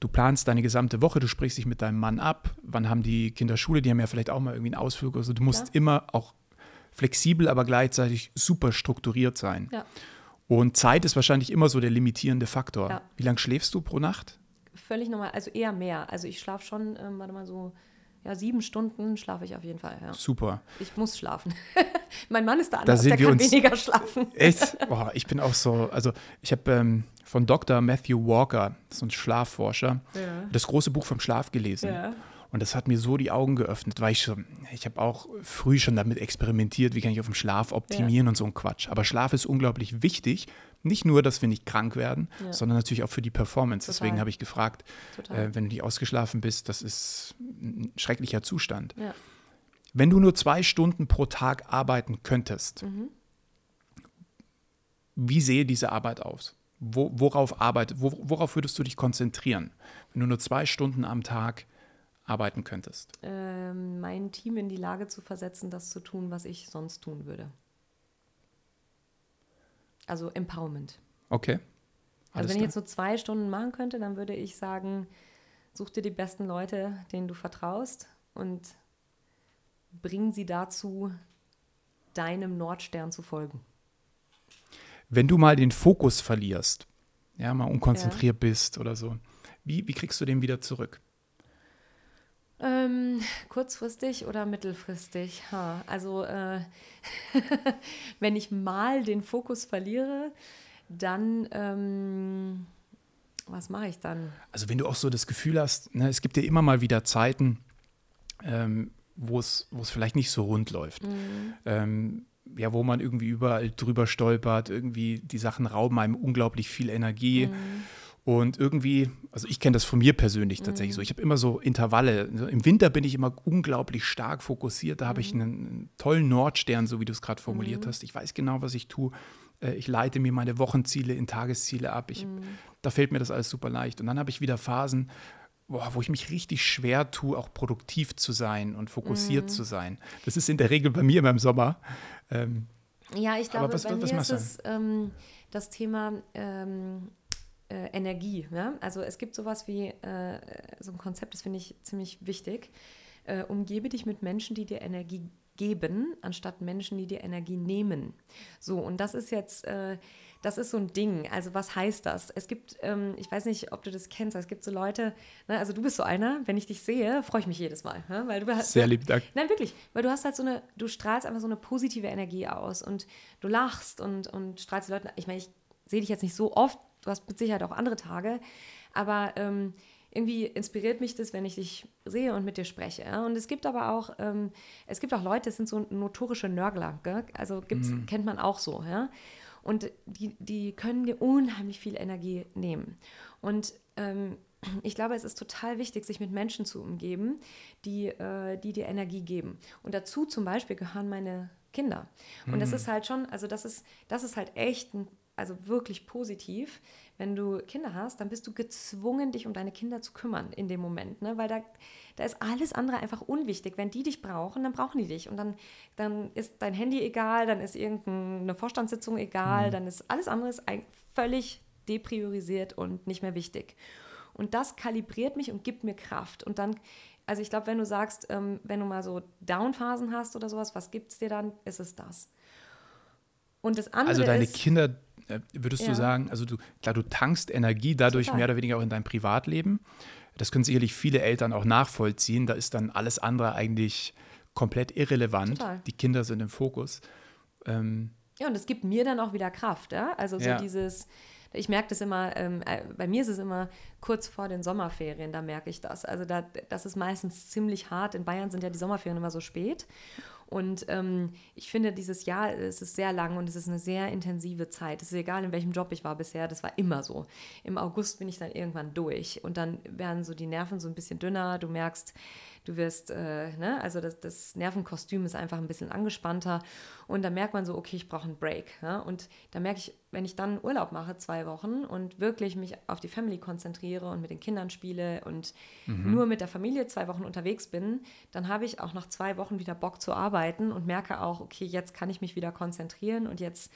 Du planst deine gesamte Woche, du sprichst dich mit deinem Mann ab. Wann haben die Kinder Schule? Die haben ja vielleicht auch mal irgendwie einen Ausflug. Also du musst ja. immer auch flexibel, aber gleichzeitig super strukturiert sein. Ja. Und Zeit ist wahrscheinlich immer so der limitierende Faktor. Ja. Wie lange schläfst du pro Nacht? Völlig normal, also eher mehr. Also ich schlafe schon, ähm, warte mal so, ja, sieben Stunden schlafe ich auf jeden Fall. Ja. Super. Ich muss schlafen. mein Mann ist da anders, da der kann uns, weniger schlafen. Echt? Oh, ich bin auch so, also ich habe ähm, von Dr. Matthew Walker, so ein Schlafforscher, ja. das große Buch vom Schlaf gelesen. Ja. Und das hat mir so die Augen geöffnet, weil ich schon, ich habe auch früh schon damit experimentiert, wie kann ich auf den Schlaf optimieren ja. und so ein Quatsch. Aber Schlaf ist unglaublich wichtig. Nicht nur, dass wir nicht krank werden, ja. sondern natürlich auch für die Performance. Total. Deswegen habe ich gefragt, äh, wenn du nicht ausgeschlafen bist, das ist ein schrecklicher Zustand. Ja. Wenn du nur zwei Stunden pro Tag arbeiten könntest, mhm. wie sehe diese Arbeit aus? Wo, worauf arbeitet, wo, worauf würdest du dich konzentrieren, wenn du nur zwei Stunden am Tag arbeiten könntest? Ähm, mein Team in die Lage zu versetzen, das zu tun, was ich sonst tun würde. Also Empowerment. Okay. Also Alles also wenn ich jetzt so zwei Stunden machen könnte, dann würde ich sagen, such dir die besten Leute, denen du vertraust und bring sie dazu, deinem Nordstern zu folgen. Wenn du mal den Fokus verlierst, ja, mal unkonzentriert ja. bist oder so, wie, wie kriegst du den wieder zurück? Ähm, kurzfristig oder mittelfristig? Ha, also äh, wenn ich mal den Fokus verliere, dann ähm, was mache ich dann? Also wenn du auch so das Gefühl hast, ne, es gibt ja immer mal wieder Zeiten, ähm, wo es vielleicht nicht so rund läuft. Mhm. Ähm, ja, wo man irgendwie überall drüber stolpert, irgendwie die Sachen rauben einem unglaublich viel Energie. Mhm. Und irgendwie, also ich kenne das von mir persönlich tatsächlich mhm. so. Ich habe immer so Intervalle. Im Winter bin ich immer unglaublich stark fokussiert. Da habe ich mhm. einen, einen, tollen Nordstern, so wie du es gerade formuliert mhm. hast. Ich weiß genau, was ich tue. Äh, ich leite mir meine Wochenziele in Tagesziele ab. Ich, mhm. Da fällt mir das alles super leicht. Und dann habe ich wieder Phasen, boah, wo ich mich richtig schwer tue, auch produktiv zu sein und fokussiert mhm. zu sein. Das ist in der Regel bei mir immer im Sommer. Ähm, ja, ich glaube, was, bei was, mir ist es ähm, das Thema ähm, äh, Energie. Ja? Also es gibt sowas wie äh, so ein Konzept, das finde ich ziemlich wichtig. Äh, umgebe dich mit Menschen, die dir Energie geben, anstatt Menschen, die dir Energie nehmen. So, und das ist jetzt, äh, das ist so ein Ding. Also was heißt das? Es gibt, ähm, ich weiß nicht, ob du das kennst, es gibt so Leute, ne, also du bist so einer, wenn ich dich sehe, freue ich mich jedes Mal. Ne? Weil du hast, Sehr lieb, Dank. Nein, wirklich, weil du hast halt so eine, du strahlst einfach so eine positive Energie aus und du lachst und, und strahlst die Leute, ich meine, ich sehe dich jetzt nicht so oft, du hast mit Sicherheit auch andere Tage, aber ähm, irgendwie inspiriert mich das, wenn ich dich sehe und mit dir spreche. Ja? Und es gibt aber auch, ähm, es gibt auch Leute, das sind so notorische Nörgler, gell? also gibt's, mhm. kennt man auch so. Ja? Und die, die können dir unheimlich viel Energie nehmen. Und ähm, ich glaube, es ist total wichtig, sich mit Menschen zu umgeben, die, äh, die dir Energie geben. Und dazu zum Beispiel gehören meine Kinder. Und mhm. das ist halt schon, also das ist, das ist halt echt ein also wirklich positiv, wenn du Kinder hast, dann bist du gezwungen, dich um deine Kinder zu kümmern in dem Moment, ne? weil da, da ist alles andere einfach unwichtig. Wenn die dich brauchen, dann brauchen die dich und dann, dann ist dein Handy egal, dann ist irgendeine Vorstandssitzung egal, mhm. dann ist alles andere völlig depriorisiert und nicht mehr wichtig. Und das kalibriert mich und gibt mir Kraft. Und dann, also ich glaube, wenn du sagst, ähm, wenn du mal so Downphasen hast oder sowas, was gibt es dir dann, ist es das. Und das andere Also deine ist, Kinder würdest ja. du sagen, also du, klar, du tankst Energie dadurch Total. mehr oder weniger auch in deinem Privatleben. Das können sicherlich viele Eltern auch nachvollziehen. Da ist dann alles andere eigentlich komplett irrelevant. Total. Die Kinder sind im Fokus. Ähm, ja, und es gibt mir dann auch wieder Kraft. Ja? Also so ja. dieses, ich merke das immer, ähm, äh, bei mir ist es immer kurz vor den Sommerferien, da merke ich das. Also da, das ist meistens ziemlich hart. In Bayern sind ja die Sommerferien immer so spät. Und ähm, ich finde, dieses Jahr es ist sehr lang und es ist eine sehr intensive Zeit. Es ist egal, in welchem Job ich war bisher, das war immer so. Im August bin ich dann irgendwann durch und dann werden so die Nerven so ein bisschen dünner. Du merkst, du wirst, äh, ne, also das, das, Nervenkostüm ist einfach ein bisschen angespannter und da merkt man so, okay, ich brauche einen Break. Ja? Und da merke ich, wenn ich dann Urlaub mache, zwei Wochen und wirklich mich auf die Family konzentriere und mit den Kindern spiele und mhm. nur mit der Familie zwei Wochen unterwegs bin, dann habe ich auch nach zwei Wochen wieder Bock zu arbeiten und merke auch, okay, jetzt kann ich mich wieder konzentrieren und jetzt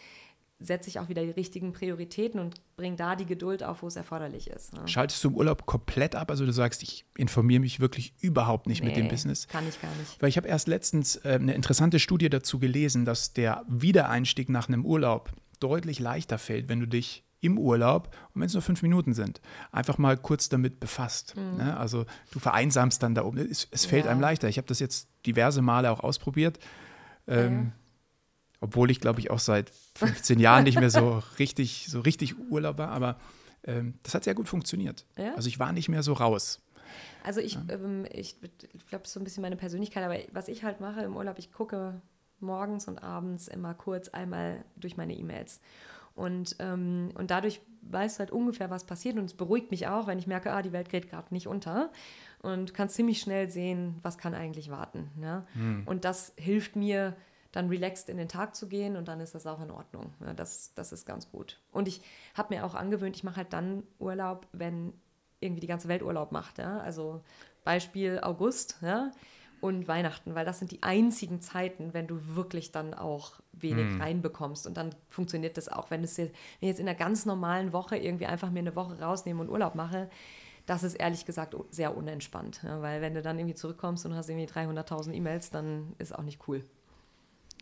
setze ich auch wieder die richtigen Prioritäten und bringe da die Geduld auf, wo es erforderlich ist. Ne? Schaltest du im Urlaub komplett ab? Also du sagst, ich informiere mich wirklich überhaupt nicht nee, mit dem Business. Kann ich gar nicht. Weil ich habe erst letztens äh, eine interessante Studie dazu gelesen, dass der Wiedereinstieg nach einem Urlaub deutlich leichter fällt, wenn du dich im Urlaub, und wenn es nur fünf Minuten sind, einfach mal kurz damit befasst. Mhm. Ne? Also du vereinsamst dann da oben. Es, es fällt ja. einem leichter. Ich habe das jetzt diverse Male auch ausprobiert. Ähm, obwohl ich, glaube ich, auch seit 15 Jahren nicht mehr so richtig, so richtig Urlaub war, aber ähm, das hat sehr gut funktioniert. Ja? Also ich war nicht mehr so raus. Also ich, ja. ähm, ich, glaube, das ist so ein bisschen meine Persönlichkeit, aber was ich halt mache im Urlaub, ich gucke morgens und abends immer kurz einmal durch meine E-Mails. Und, ähm, und dadurch weißt du halt ungefähr, was passiert. Und es beruhigt mich auch, wenn ich merke, ah, die Welt geht gerade nicht unter. Und kannst ziemlich schnell sehen, was kann eigentlich warten. Ja? Hm. Und das hilft mir, dann relaxed in den Tag zu gehen und dann ist das auch in Ordnung. Ja, das, das ist ganz gut. Und ich habe mir auch angewöhnt, ich mache halt dann Urlaub, wenn irgendwie die ganze Welt Urlaub macht. Ja? Also Beispiel August. Ja? Und Weihnachten, weil das sind die einzigen Zeiten, wenn du wirklich dann auch wenig mm. reinbekommst. Und dann funktioniert das auch. Wenn, es jetzt, wenn ich jetzt in einer ganz normalen Woche irgendwie einfach mir eine Woche rausnehme und Urlaub mache, das ist ehrlich gesagt sehr unentspannt. Ja, weil wenn du dann irgendwie zurückkommst und hast irgendwie 300.000 E-Mails, dann ist auch nicht cool.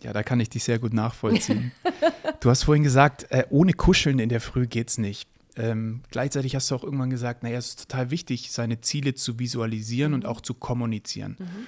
Ja, da kann ich dich sehr gut nachvollziehen. du hast vorhin gesagt, äh, ohne Kuscheln in der Früh geht's nicht. Ähm, gleichzeitig hast du auch irgendwann gesagt, naja, es ist total wichtig, seine Ziele zu visualisieren mhm. und auch zu kommunizieren. Mhm.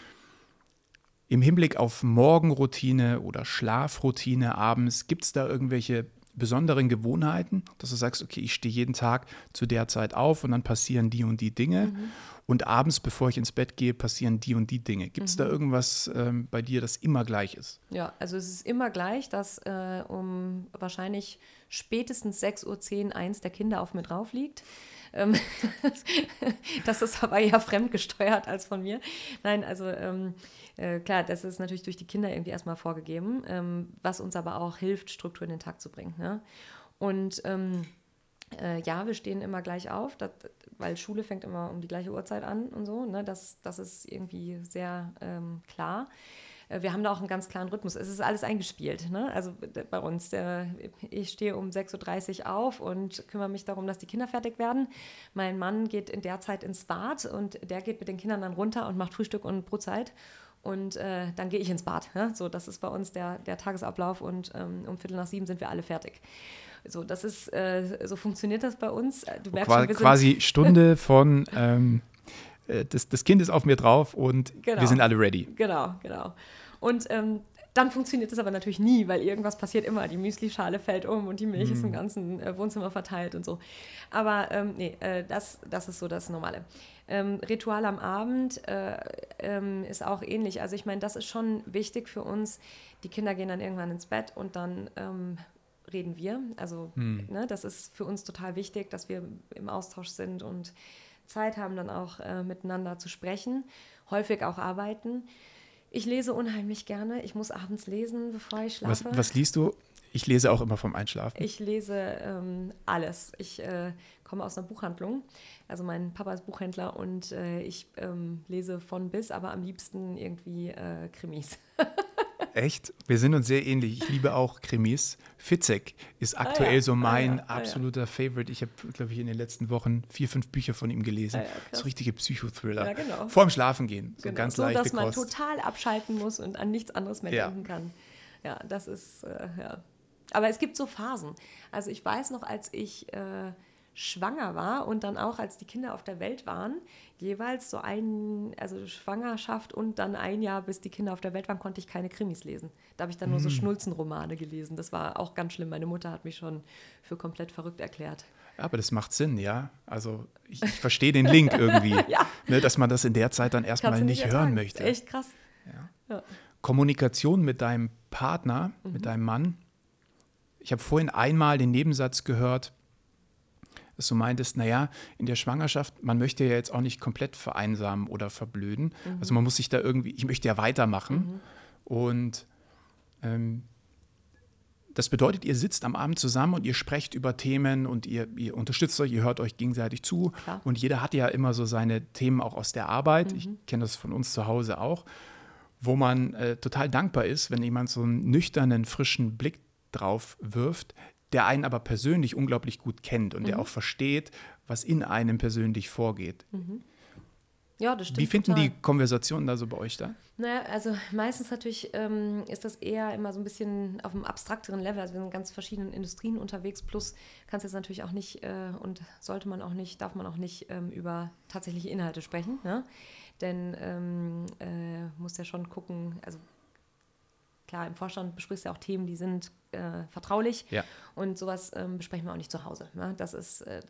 Im Hinblick auf Morgenroutine oder Schlafroutine abends, gibt es da irgendwelche besonderen Gewohnheiten, dass du sagst, okay, ich stehe jeden Tag zu der Zeit auf und dann passieren die und die Dinge. Mhm. Und abends, bevor ich ins Bett gehe, passieren die und die Dinge. Gibt es mhm. da irgendwas ähm, bei dir, das immer gleich ist? Ja, also es ist immer gleich, dass äh, um wahrscheinlich spätestens 6.10 Uhr eins der Kinder auf mir drauf liegt. Ähm, das ist aber eher fremdgesteuert als von mir. Nein, also ähm, äh, klar, das ist natürlich durch die Kinder irgendwie erstmal vorgegeben, ähm, was uns aber auch hilft, Struktur in den Tag zu bringen. Ne? Und ähm, äh, ja, wir stehen immer gleich auf, das, weil Schule fängt immer um die gleiche Uhrzeit an und so. Ne? Das, das ist irgendwie sehr ähm, klar. Äh, wir haben da auch einen ganz klaren Rhythmus. Es ist alles eingespielt. Ne? Also bei uns, äh, ich stehe um 6.30 Uhr auf und kümmere mich darum, dass die Kinder fertig werden. Mein Mann geht in der Zeit ins Bad und der geht mit den Kindern dann runter und macht Frühstück und Brotzeit. Und äh, dann gehe ich ins Bad. Ja? So, das ist bei uns der, der Tagesablauf und ähm, um Viertel nach sieben sind wir alle fertig. So, das ist, äh, so funktioniert das bei uns. Du merkst Qua schon, quasi Stunde von ähm, äh, das, das Kind ist auf mir drauf und genau. wir sind alle ready. Genau, genau. Und ähm, dann funktioniert das aber natürlich nie, weil irgendwas passiert immer. Die Müslischale fällt um und die Milch mm. ist im mhm. ganzen äh, Wohnzimmer verteilt und so. Aber ähm, nee, äh, das, das ist so das Normale. Ähm, Ritual am Abend äh, ähm, ist auch ähnlich. Also ich meine, das ist schon wichtig für uns. Die Kinder gehen dann irgendwann ins Bett und dann ähm, reden wir. Also mm. ne, das ist für uns total wichtig, dass wir im Austausch sind und Zeit haben, dann auch äh, miteinander zu sprechen, häufig auch arbeiten. Ich lese unheimlich gerne. Ich muss abends lesen, bevor ich schlafe. Was, was liest du? Ich lese auch immer vom Einschlafen. Ich lese ähm, alles. Ich äh, komme aus einer Buchhandlung. Also mein Papa ist Buchhändler und äh, ich ähm, lese von bis, aber am liebsten irgendwie äh, Krimis. Echt? Wir sind uns sehr ähnlich. Ich liebe auch Krimis. Fitzek ist aktuell ah, ja. so mein ah, ja. absoluter ah, ja. Favorite. Ich habe, glaube ich, in den letzten Wochen vier, fünf Bücher von ihm gelesen. Ah, so richtige Psychothriller. Ja, genau. Vor dem Schlafen gehen. So genau. ganz so, leichte dass man Kost. total abschalten muss und an nichts anderes mehr denken kann. Ja, das ist, äh, ja. Aber es gibt so Phasen. Also ich weiß noch, als ich äh, schwanger war und dann auch, als die Kinder auf der Welt waren, jeweils so ein, also Schwangerschaft und dann ein Jahr, bis die Kinder auf der Welt waren, konnte ich keine Krimis lesen. Da habe ich dann nur so hm. Schnulzenromane gelesen. Das war auch ganz schlimm. Meine Mutter hat mich schon für komplett verrückt erklärt. Aber das macht Sinn, ja. Also ich, ich verstehe den Link irgendwie, ja. ne, dass man das in der Zeit dann erstmal nicht, nicht hören möchte. Das ist echt krass. Ja. Ja. Kommunikation mit deinem Partner, mhm. mit deinem Mann. Ich habe vorhin einmal den Nebensatz gehört, dass du meintest, naja, in der Schwangerschaft, man möchte ja jetzt auch nicht komplett vereinsamen oder verblöden. Mhm. Also man muss sich da irgendwie, ich möchte ja weitermachen. Mhm. Und ähm, das bedeutet, ihr sitzt am Abend zusammen und ihr sprecht über Themen und ihr, ihr unterstützt euch, ihr hört euch gegenseitig zu. Klar. Und jeder hat ja immer so seine Themen auch aus der Arbeit. Mhm. Ich kenne das von uns zu Hause auch, wo man äh, total dankbar ist, wenn jemand so einen nüchternen, frischen Blick drauf wirft, der einen aber persönlich unglaublich gut kennt und mhm. der auch versteht, was in einem persönlich vorgeht. Mhm. Ja, das stimmt. Wie finden total. die Konversationen da so bei euch da? Naja, also meistens natürlich ähm, ist das eher immer so ein bisschen auf einem abstrakteren Level. Also wir sind in ganz verschiedenen Industrien unterwegs. Plus kannst jetzt natürlich auch nicht äh, und sollte man auch nicht, darf man auch nicht ähm, über tatsächliche Inhalte sprechen. Ne? Denn ähm, äh, muss ja schon gucken, also klar, im Vorstand besprichst du ja auch Themen, die sind äh, vertraulich. Ja. Und sowas ähm, besprechen wir auch nicht zu Hause. Ne? Das ist, äh,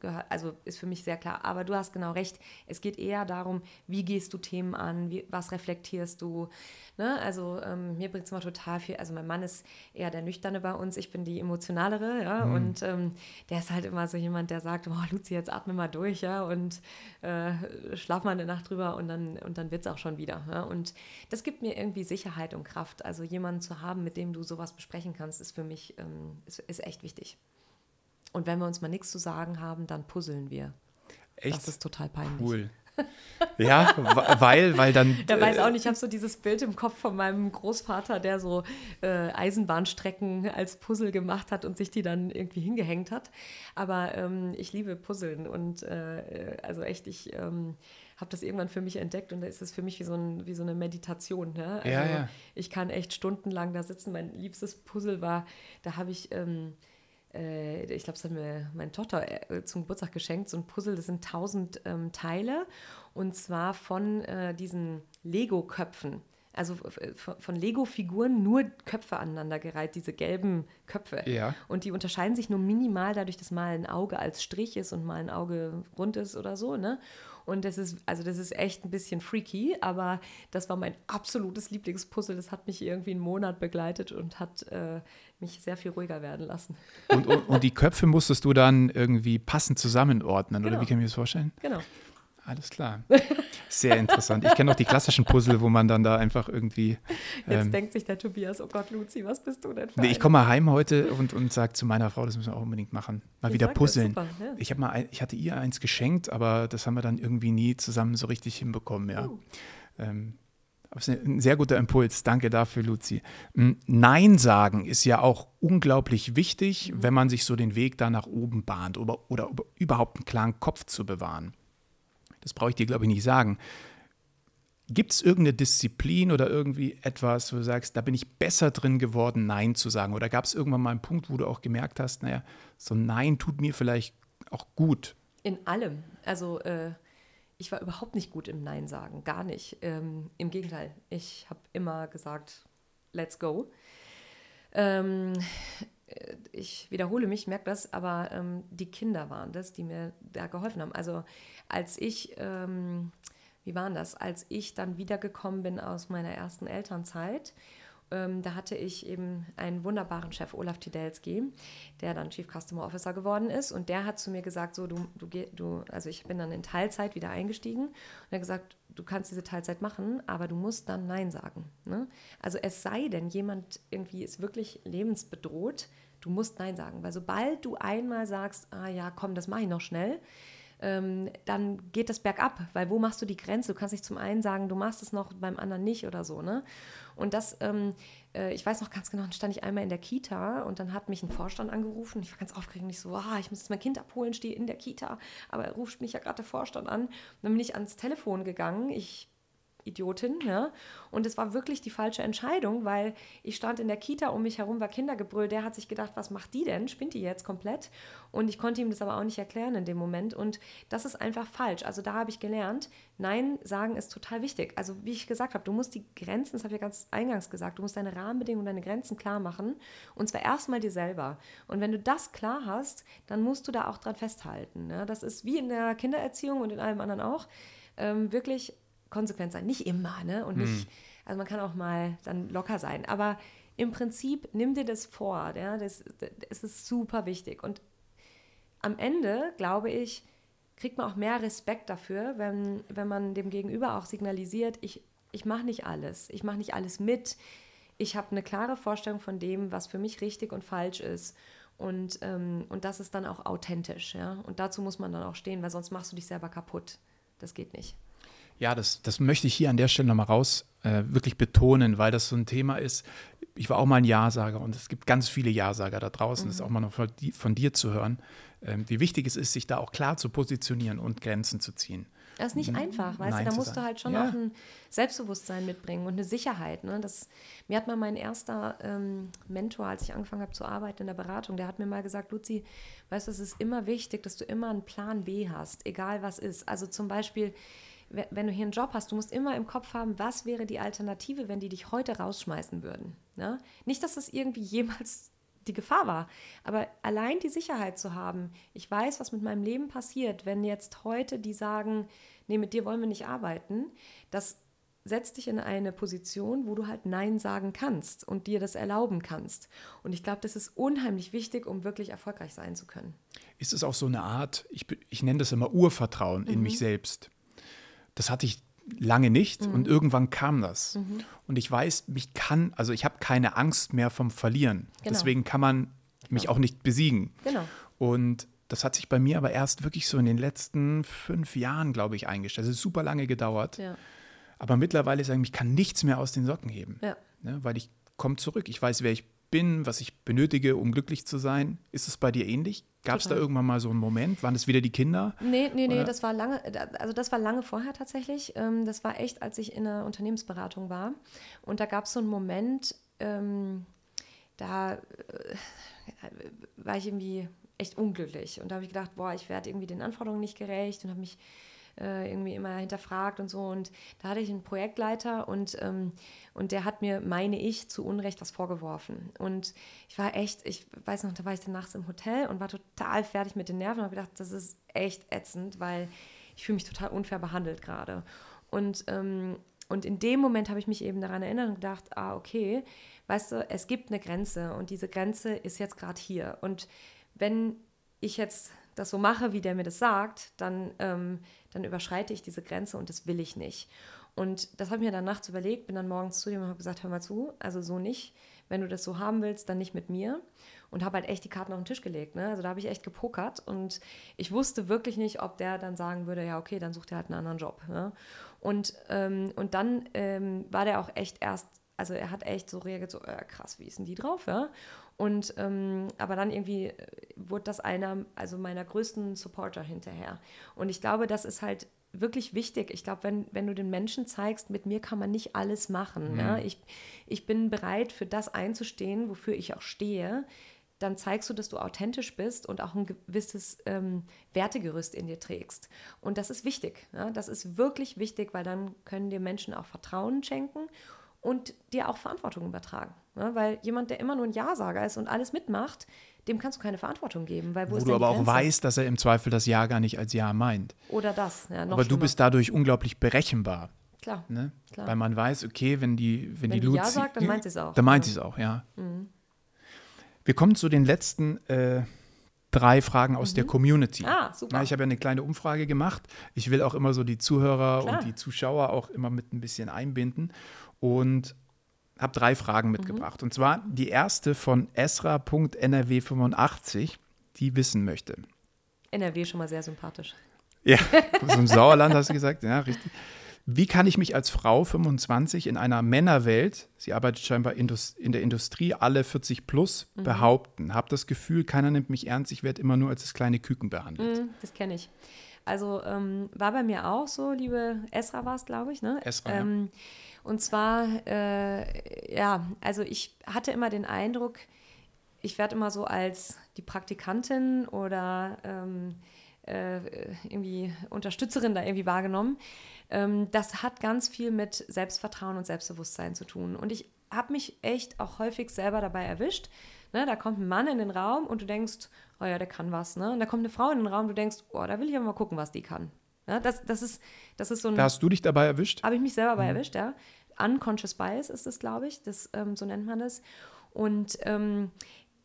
gehört, also ist für mich sehr klar. Aber du hast genau recht. Es geht eher darum, wie gehst du Themen an, wie, was reflektierst du. Ne? Also ähm, mir bringt es immer total viel. Also mein Mann ist eher der Nüchterne bei uns, ich bin die Emotionalere, ja. Mhm. Und ähm, der ist halt immer so jemand, der sagt, oh Luzi, jetzt atme mal durch, ja, und äh, schlaf mal eine Nacht drüber und dann, und dann wird es auch schon wieder. Ja? Und das gibt mir irgendwie Sicherheit und Kraft. Also jemanden zu haben, mit dem du sowas besprechen kannst kannst, ist für mich ähm, ist, ist echt wichtig. Und wenn wir uns mal nichts zu sagen haben, dann puzzeln wir. Echt? Das ist total peinlich. Cool. ja, weil, weil dann. Der weiß auch nicht, ich habe so dieses Bild im Kopf von meinem Großvater, der so äh, Eisenbahnstrecken als Puzzle gemacht hat und sich die dann irgendwie hingehängt hat. Aber ähm, ich liebe Puzzeln und äh, also echt, ich. Ähm, habe das irgendwann für mich entdeckt und da ist es für mich wie so, ein, wie so eine Meditation. Ne? Also ja, ja. ich kann echt stundenlang da sitzen. Mein liebstes Puzzle war, da habe ich, ähm, äh, ich glaube, es hat mir meine Tochter äh, zum Geburtstag geschenkt, so ein Puzzle, das sind tausend ähm, Teile und zwar von äh, diesen Lego-Köpfen also von Lego-Figuren nur Köpfe aneinandergereiht, diese gelben Köpfe. Ja. Und die unterscheiden sich nur minimal dadurch, dass mal ein Auge als Strich ist und mal ein Auge rund ist oder so. Ne? Und das ist, also das ist echt ein bisschen freaky, aber das war mein absolutes Lieblingspuzzle. Das hat mich irgendwie einen Monat begleitet und hat äh, mich sehr viel ruhiger werden lassen. Und, und, und, die Köpfe musstest du dann irgendwie passend zusammenordnen, genau. oder wie kann ich mir das vorstellen? Genau. Alles klar. Sehr interessant. Ich kenne noch die klassischen Puzzle, wo man dann da einfach irgendwie. Jetzt ähm, denkt sich der Tobias, oh Gott, Luzi, was bist du denn für nee, Ich komme mal heim heute und, und sage zu meiner Frau, das müssen wir auch unbedingt machen. Mal ich wieder puzzeln. Super, ja. Ich, mal, ich hatte ihr eins geschenkt, aber das haben wir dann irgendwie nie zusammen so richtig hinbekommen, ja. Uh. Ähm, das ist ein sehr guter Impuls. Danke dafür, Luzi. Hm, Nein sagen ist ja auch unglaublich wichtig, mhm. wenn man sich so den Weg da nach oben bahnt oder, oder überhaupt einen klaren Kopf zu bewahren das brauche ich dir, glaube ich, nicht sagen. Gibt es irgendeine Disziplin oder irgendwie etwas, wo du sagst, da bin ich besser drin geworden, Nein zu sagen? Oder gab es irgendwann mal einen Punkt, wo du auch gemerkt hast, naja, so ein Nein tut mir vielleicht auch gut? In allem. Also äh, ich war überhaupt nicht gut im Nein sagen, gar nicht. Ähm, Im Gegenteil, ich habe immer gesagt, let's go. Ähm, äh, ich wiederhole mich, merke das, aber ähm, die Kinder waren das, die mir da geholfen haben. Also als ich, ähm, wie war das, als ich dann wiedergekommen bin aus meiner ersten Elternzeit, ähm, da hatte ich eben einen wunderbaren Chef, Olaf Tidelski, der dann Chief Customer Officer geworden ist. Und der hat zu mir gesagt, so, du, du, du, also ich bin dann in Teilzeit wieder eingestiegen und er hat gesagt, du kannst diese Teilzeit machen, aber du musst dann Nein sagen. Ne? Also es sei denn, jemand irgendwie ist wirklich lebensbedroht, du musst Nein sagen. Weil sobald du einmal sagst, ah ja, komm, das mache ich noch schnell, ähm, dann geht das bergab, weil wo machst du die Grenze? Du kannst nicht zum einen sagen, du machst es noch, beim anderen nicht oder so. Ne? Und das, ähm, äh, ich weiß noch ganz genau, dann stand ich einmal in der Kita und dann hat mich ein Vorstand angerufen. Ich war ganz aufgeregt, nicht so, ah, ich muss jetzt mein Kind abholen, stehe in der Kita, aber er ruft mich ja gerade der Vorstand an. Und dann bin ich ans Telefon gegangen. Ich Idiotin, ja. Und es war wirklich die falsche Entscheidung, weil ich stand in der Kita, um mich herum war Kindergebrüll. Der hat sich gedacht, was macht die denn? Spinnt die jetzt komplett? Und ich konnte ihm das aber auch nicht erklären in dem Moment. Und das ist einfach falsch. Also da habe ich gelernt, Nein sagen ist total wichtig. Also wie ich gesagt habe, du musst die Grenzen, das habe ich ja ganz eingangs gesagt, du musst deine Rahmenbedingungen, deine Grenzen klar machen. Und zwar erstmal dir selber. Und wenn du das klar hast, dann musst du da auch dran festhalten. Ne? Das ist wie in der Kindererziehung und in allem anderen auch. Ähm, wirklich konsequent sein. Nicht immer, ne? Und nicht, mhm. also man kann auch mal dann locker sein. Aber im Prinzip nimm dir das vor. Ja? Das, das ist super wichtig. Und am Ende, glaube ich, kriegt man auch mehr Respekt dafür, wenn, wenn man dem Gegenüber auch signalisiert, ich, ich mache nicht alles, ich mache nicht alles mit. Ich habe eine klare Vorstellung von dem, was für mich richtig und falsch ist. Und, ähm, und das ist dann auch authentisch. Ja? Und dazu muss man dann auch stehen, weil sonst machst du dich selber kaputt. Das geht nicht. Ja, das, das möchte ich hier an der Stelle nochmal raus äh, wirklich betonen, weil das so ein Thema ist. Ich war auch mal ein Ja-Sager und es gibt ganz viele Ja-Sager da draußen. Mhm. Das ist auch mal noch von, von dir zu hören, ähm, wie wichtig es ist, sich da auch klar zu positionieren und Grenzen zu ziehen. Das ist nicht mhm. einfach, weißt Nein du, da musst du halt schon ja. auch ein Selbstbewusstsein mitbringen und eine Sicherheit. Ne? Das, mir hat mal mein erster ähm, Mentor, als ich angefangen habe zu arbeiten in der Beratung, der hat mir mal gesagt, Luzi, weißt du, es ist immer wichtig, dass du immer einen Plan B hast, egal was ist. Also zum Beispiel, wenn du hier einen Job hast, du musst immer im Kopf haben, was wäre die Alternative, wenn die dich heute rausschmeißen würden. Ne? Nicht, dass das irgendwie jemals die Gefahr war, aber allein die Sicherheit zu haben, ich weiß, was mit meinem Leben passiert, wenn jetzt heute die sagen, nee, mit dir wollen wir nicht arbeiten, das setzt dich in eine Position, wo du halt Nein sagen kannst und dir das erlauben kannst. Und ich glaube, das ist unheimlich wichtig, um wirklich erfolgreich sein zu können. Ist es auch so eine Art, ich, ich nenne das immer Urvertrauen mhm. in mich selbst. Das hatte ich lange nicht mhm. und irgendwann kam das. Mhm. Und ich weiß, mich kann, also ich habe keine Angst mehr vom Verlieren. Genau. Deswegen kann man mich genau. auch nicht besiegen. Genau. Und das hat sich bei mir aber erst wirklich so in den letzten fünf Jahren, glaube ich, eingestellt. Es ist super lange gedauert. Ja. Aber mittlerweile sagen, ich kann nichts mehr aus den Socken heben. Ja. Ne, weil ich komme zurück. Ich weiß, wer ich bin, was ich benötige, um glücklich zu sein. Ist es bei dir ähnlich? Gab es da irgendwann mal so einen Moment? Waren es wieder die Kinder? Nee, nee, nee, das war lange, also das war lange vorher tatsächlich. Ähm, das war echt, als ich in der Unternehmensberatung war. Und da gab es so einen Moment, ähm, da äh, war ich irgendwie echt unglücklich. Und da habe ich gedacht, boah, ich werde irgendwie den Anforderungen nicht gerecht und habe mich äh, irgendwie immer hinterfragt und so. Und da hatte ich einen Projektleiter und, ähm, und der hat mir, meine ich, zu Unrecht was vorgeworfen. Und ich war echt, ich weiß noch, da war ich dann nachts im Hotel und war total fertig mit den Nerven und habe gedacht, das ist echt ätzend, weil ich fühle mich total unfair behandelt gerade. Und, ähm, und in dem Moment habe ich mich eben daran erinnert und gedacht, ah, okay, weißt du, es gibt eine Grenze und diese Grenze ist jetzt gerade hier. Und wenn ich jetzt das so mache, wie der mir das sagt, dann, ähm, dann überschreite ich diese Grenze und das will ich nicht. Und das habe ich mir dann nachts überlegt, bin dann morgens zu ihm und habe gesagt, hör mal zu, also so nicht. Wenn du das so haben willst, dann nicht mit mir. Und habe halt echt die Karten auf den Tisch gelegt. Ne? Also da habe ich echt gepokert und ich wusste wirklich nicht, ob der dann sagen würde, ja okay, dann sucht er halt einen anderen Job. Ne? Und, ähm, und dann ähm, war der auch echt erst, also er hat echt so reagiert, so äh, krass, wie ist denn die drauf? Ja? Und ähm, aber dann irgendwie äh, wurde das einer, also meiner größten Supporter hinterher. Und ich glaube, das ist halt wirklich wichtig. Ich glaube, wenn, wenn du den Menschen zeigst, mit mir kann man nicht alles machen. Mhm. Ja? Ich, ich bin bereit, für das einzustehen, wofür ich auch stehe. Dann zeigst du, dass du authentisch bist und auch ein gewisses ähm, Wertegerüst in dir trägst. Und das ist wichtig. Ja? Das ist wirklich wichtig, weil dann können dir Menschen auch Vertrauen schenken und dir auch Verantwortung übertragen. Ne? Weil jemand, der immer nur ein Ja-Sager ist und alles mitmacht, dem kannst du keine Verantwortung geben. Weil wo, wo du aber auch weißt, dass er im Zweifel das Ja gar nicht als Ja meint. Oder das, ja, Aber du bist dadurch unglaublich berechenbar. Klar, ne? klar. Weil man weiß, okay, wenn die, wenn, wenn die, die Ja sagt, dann meint sie es auch. Dann meint sie es auch, ja. Mhm. Wir kommen zu den letzten äh, drei Fragen aus mhm. der Community. Ah, super. ich habe ja eine kleine Umfrage gemacht. Ich will auch immer so die Zuhörer Klar. und die Zuschauer auch immer mit ein bisschen einbinden und habe drei Fragen mhm. mitgebracht. Mhm. Und zwar die erste von Esra.nrw85, die wissen möchte. NRW schon mal sehr sympathisch. Ja, so im Sauerland hast du gesagt, ja, richtig. Wie kann ich mich als Frau 25 in einer Männerwelt, sie arbeitet scheinbar in der Industrie, alle 40 plus, mhm. behaupten? Habe das Gefühl, keiner nimmt mich ernst, ich werde immer nur als das kleine Küken behandelt. Mhm, das kenne ich. Also ähm, war bei mir auch so, liebe Esra war es, glaube ich, ne? Esra, ähm, ja und zwar, äh, ja, also ich hatte immer den Eindruck, ich werde immer so als die Praktikantin oder ähm, äh, irgendwie Unterstützerin da irgendwie wahrgenommen. Ähm, das hat ganz viel mit Selbstvertrauen und Selbstbewusstsein zu tun. Und ich habe mich echt auch häufig selber dabei erwischt. Ne, da kommt ein Mann in den Raum und du denkst, oh ja, der kann was. Ne? Und da kommt eine Frau in den Raum und du denkst, oh, da will ich aber mal gucken, was die kann. Ja, das, das, ist, das ist so ein. Da hast du dich dabei erwischt? Habe ich mich selber dabei mhm. erwischt, ja. Unconscious Bias ist es, glaube ich. Das, ähm, so nennt man das. Und ähm,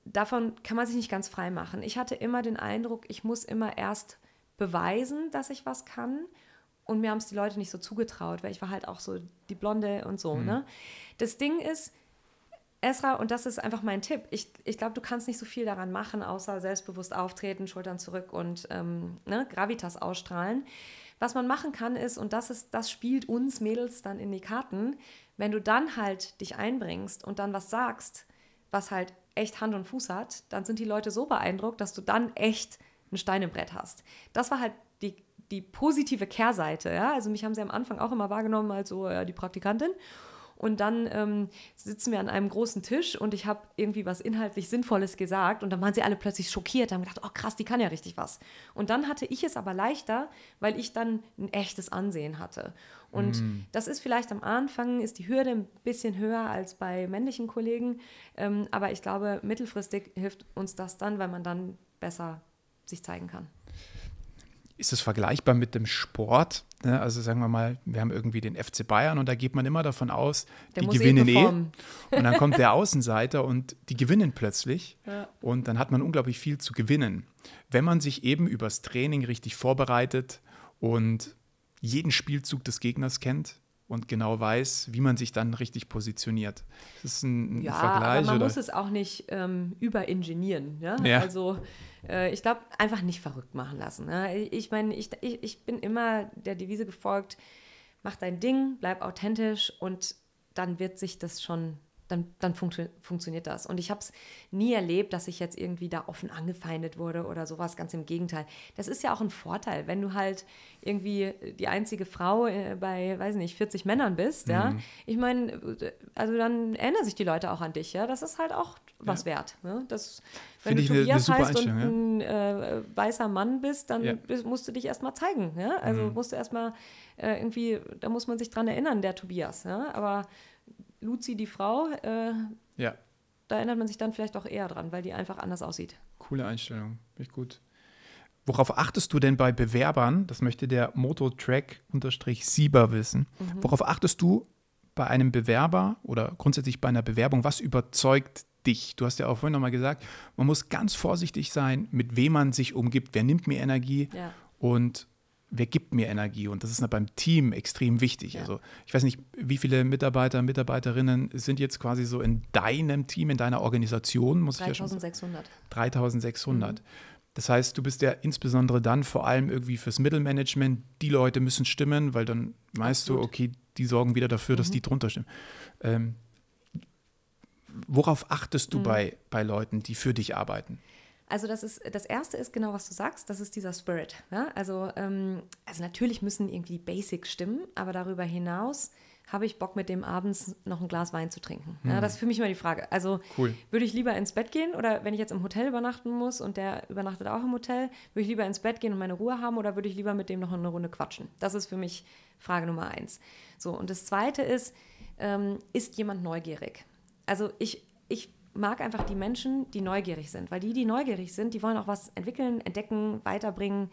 davon kann man sich nicht ganz frei machen. Ich hatte immer den Eindruck, ich muss immer erst beweisen, dass ich was kann. Und mir haben es die Leute nicht so zugetraut, weil ich war halt auch so die Blonde und so. Mhm. Ne? Das Ding ist, Esra, und das ist einfach mein Tipp, ich, ich glaube, du kannst nicht so viel daran machen, außer selbstbewusst auftreten, Schultern zurück und ähm, ne, Gravitas ausstrahlen. Was man machen kann, ist, und das ist, das spielt uns Mädels dann in die Karten, wenn du dann halt dich einbringst und dann was sagst, was halt echt Hand und Fuß hat, dann sind die Leute so beeindruckt, dass du dann echt ein Stein im Brett hast. Das war halt die, die positive Kehrseite. Ja? Also mich haben sie am Anfang auch immer wahrgenommen als so ja, die Praktikantin. Und dann ähm, sitzen wir an einem großen Tisch und ich habe irgendwie was inhaltlich Sinnvolles gesagt und dann waren sie alle plötzlich schockiert, haben gedacht, oh krass, die kann ja richtig was. Und dann hatte ich es aber leichter, weil ich dann ein echtes Ansehen hatte. Und mm. das ist vielleicht am Anfang, ist die Hürde ein bisschen höher als bei männlichen Kollegen, ähm, aber ich glaube, mittelfristig hilft uns das dann, weil man dann besser sich zeigen kann. Ist es vergleichbar mit dem Sport? Ne? Also sagen wir mal, wir haben irgendwie den FC Bayern und da geht man immer davon aus, der die eh gewinnen eh, eh. Und dann kommt der Außenseiter und die gewinnen plötzlich. Ja. Und dann hat man unglaublich viel zu gewinnen. Wenn man sich eben übers Training richtig vorbereitet und jeden Spielzug des Gegners kennt, und genau weiß, wie man sich dann richtig positioniert. Das ist ein, ein ja, Vergleich. Aber man oder? muss es auch nicht ähm, überingenieren. Ja? ja? Also äh, ich glaube, einfach nicht verrückt machen lassen. Ja? Ich meine, ich, ich, ich bin immer der Devise gefolgt, mach dein Ding, bleib authentisch und dann wird sich das schon dann, dann funktio funktioniert das. Und ich habe es nie erlebt, dass ich jetzt irgendwie da offen angefeindet wurde oder sowas. Ganz im Gegenteil. Das ist ja auch ein Vorteil, wenn du halt irgendwie die einzige Frau äh, bei, weiß nicht, 40 Männern bist. Mhm. Ja, ich meine, also dann erinnern sich die Leute auch an dich. Ja, das ist halt auch was ja. wert. Ne? Das, wenn Find du Tobias eine, eine heißt und ein äh, weißer Mann bist, dann ja. musst du dich erstmal zeigen. Ja? Also mhm. musst du erstmal äh, irgendwie, da muss man sich dran erinnern, der Tobias. Ja? Aber Luzi, die Frau, äh, ja. da erinnert man sich dann vielleicht auch eher dran, weil die einfach anders aussieht. Coole Einstellung, echt gut. Worauf achtest du denn bei Bewerbern? Das möchte der Mototrack-Sieber wissen. Mhm. Worauf achtest du bei einem Bewerber oder grundsätzlich bei einer Bewerbung? Was überzeugt dich? Du hast ja auch vorhin nochmal gesagt, man muss ganz vorsichtig sein, mit wem man sich umgibt. Wer nimmt mir Energie? Ja. Und wer gibt mir Energie? Und das ist beim Team extrem wichtig. Ja. Also ich weiß nicht, wie viele Mitarbeiter, Mitarbeiterinnen sind jetzt quasi so in deinem Team, in deiner Organisation, muss 3600. ich ja schon 3600. Mhm. Das heißt, du bist ja insbesondere dann vor allem irgendwie fürs Mittelmanagement, die Leute müssen stimmen, weil dann weißt Absolut. du, okay, die sorgen wieder dafür, dass mhm. die drunter stimmen. Ähm, worauf achtest du mhm. bei, bei Leuten, die für dich arbeiten? Also das ist das erste ist genau, was du sagst, das ist dieser Spirit. Ja? Also, ähm, also natürlich müssen irgendwie Basics stimmen, aber darüber hinaus habe ich Bock, mit dem abends noch ein Glas Wein zu trinken? Ja, hm. das ist für mich immer die Frage. Also cool. würde ich lieber ins Bett gehen oder wenn ich jetzt im Hotel übernachten muss und der übernachtet auch im Hotel, würde ich lieber ins Bett gehen und meine Ruhe haben oder würde ich lieber mit dem noch eine Runde quatschen? Das ist für mich Frage Nummer eins. So, und das zweite ist, ähm, ist jemand neugierig? Also ich mag einfach die Menschen, die neugierig sind, weil die, die neugierig sind, die wollen auch was entwickeln, entdecken, weiterbringen.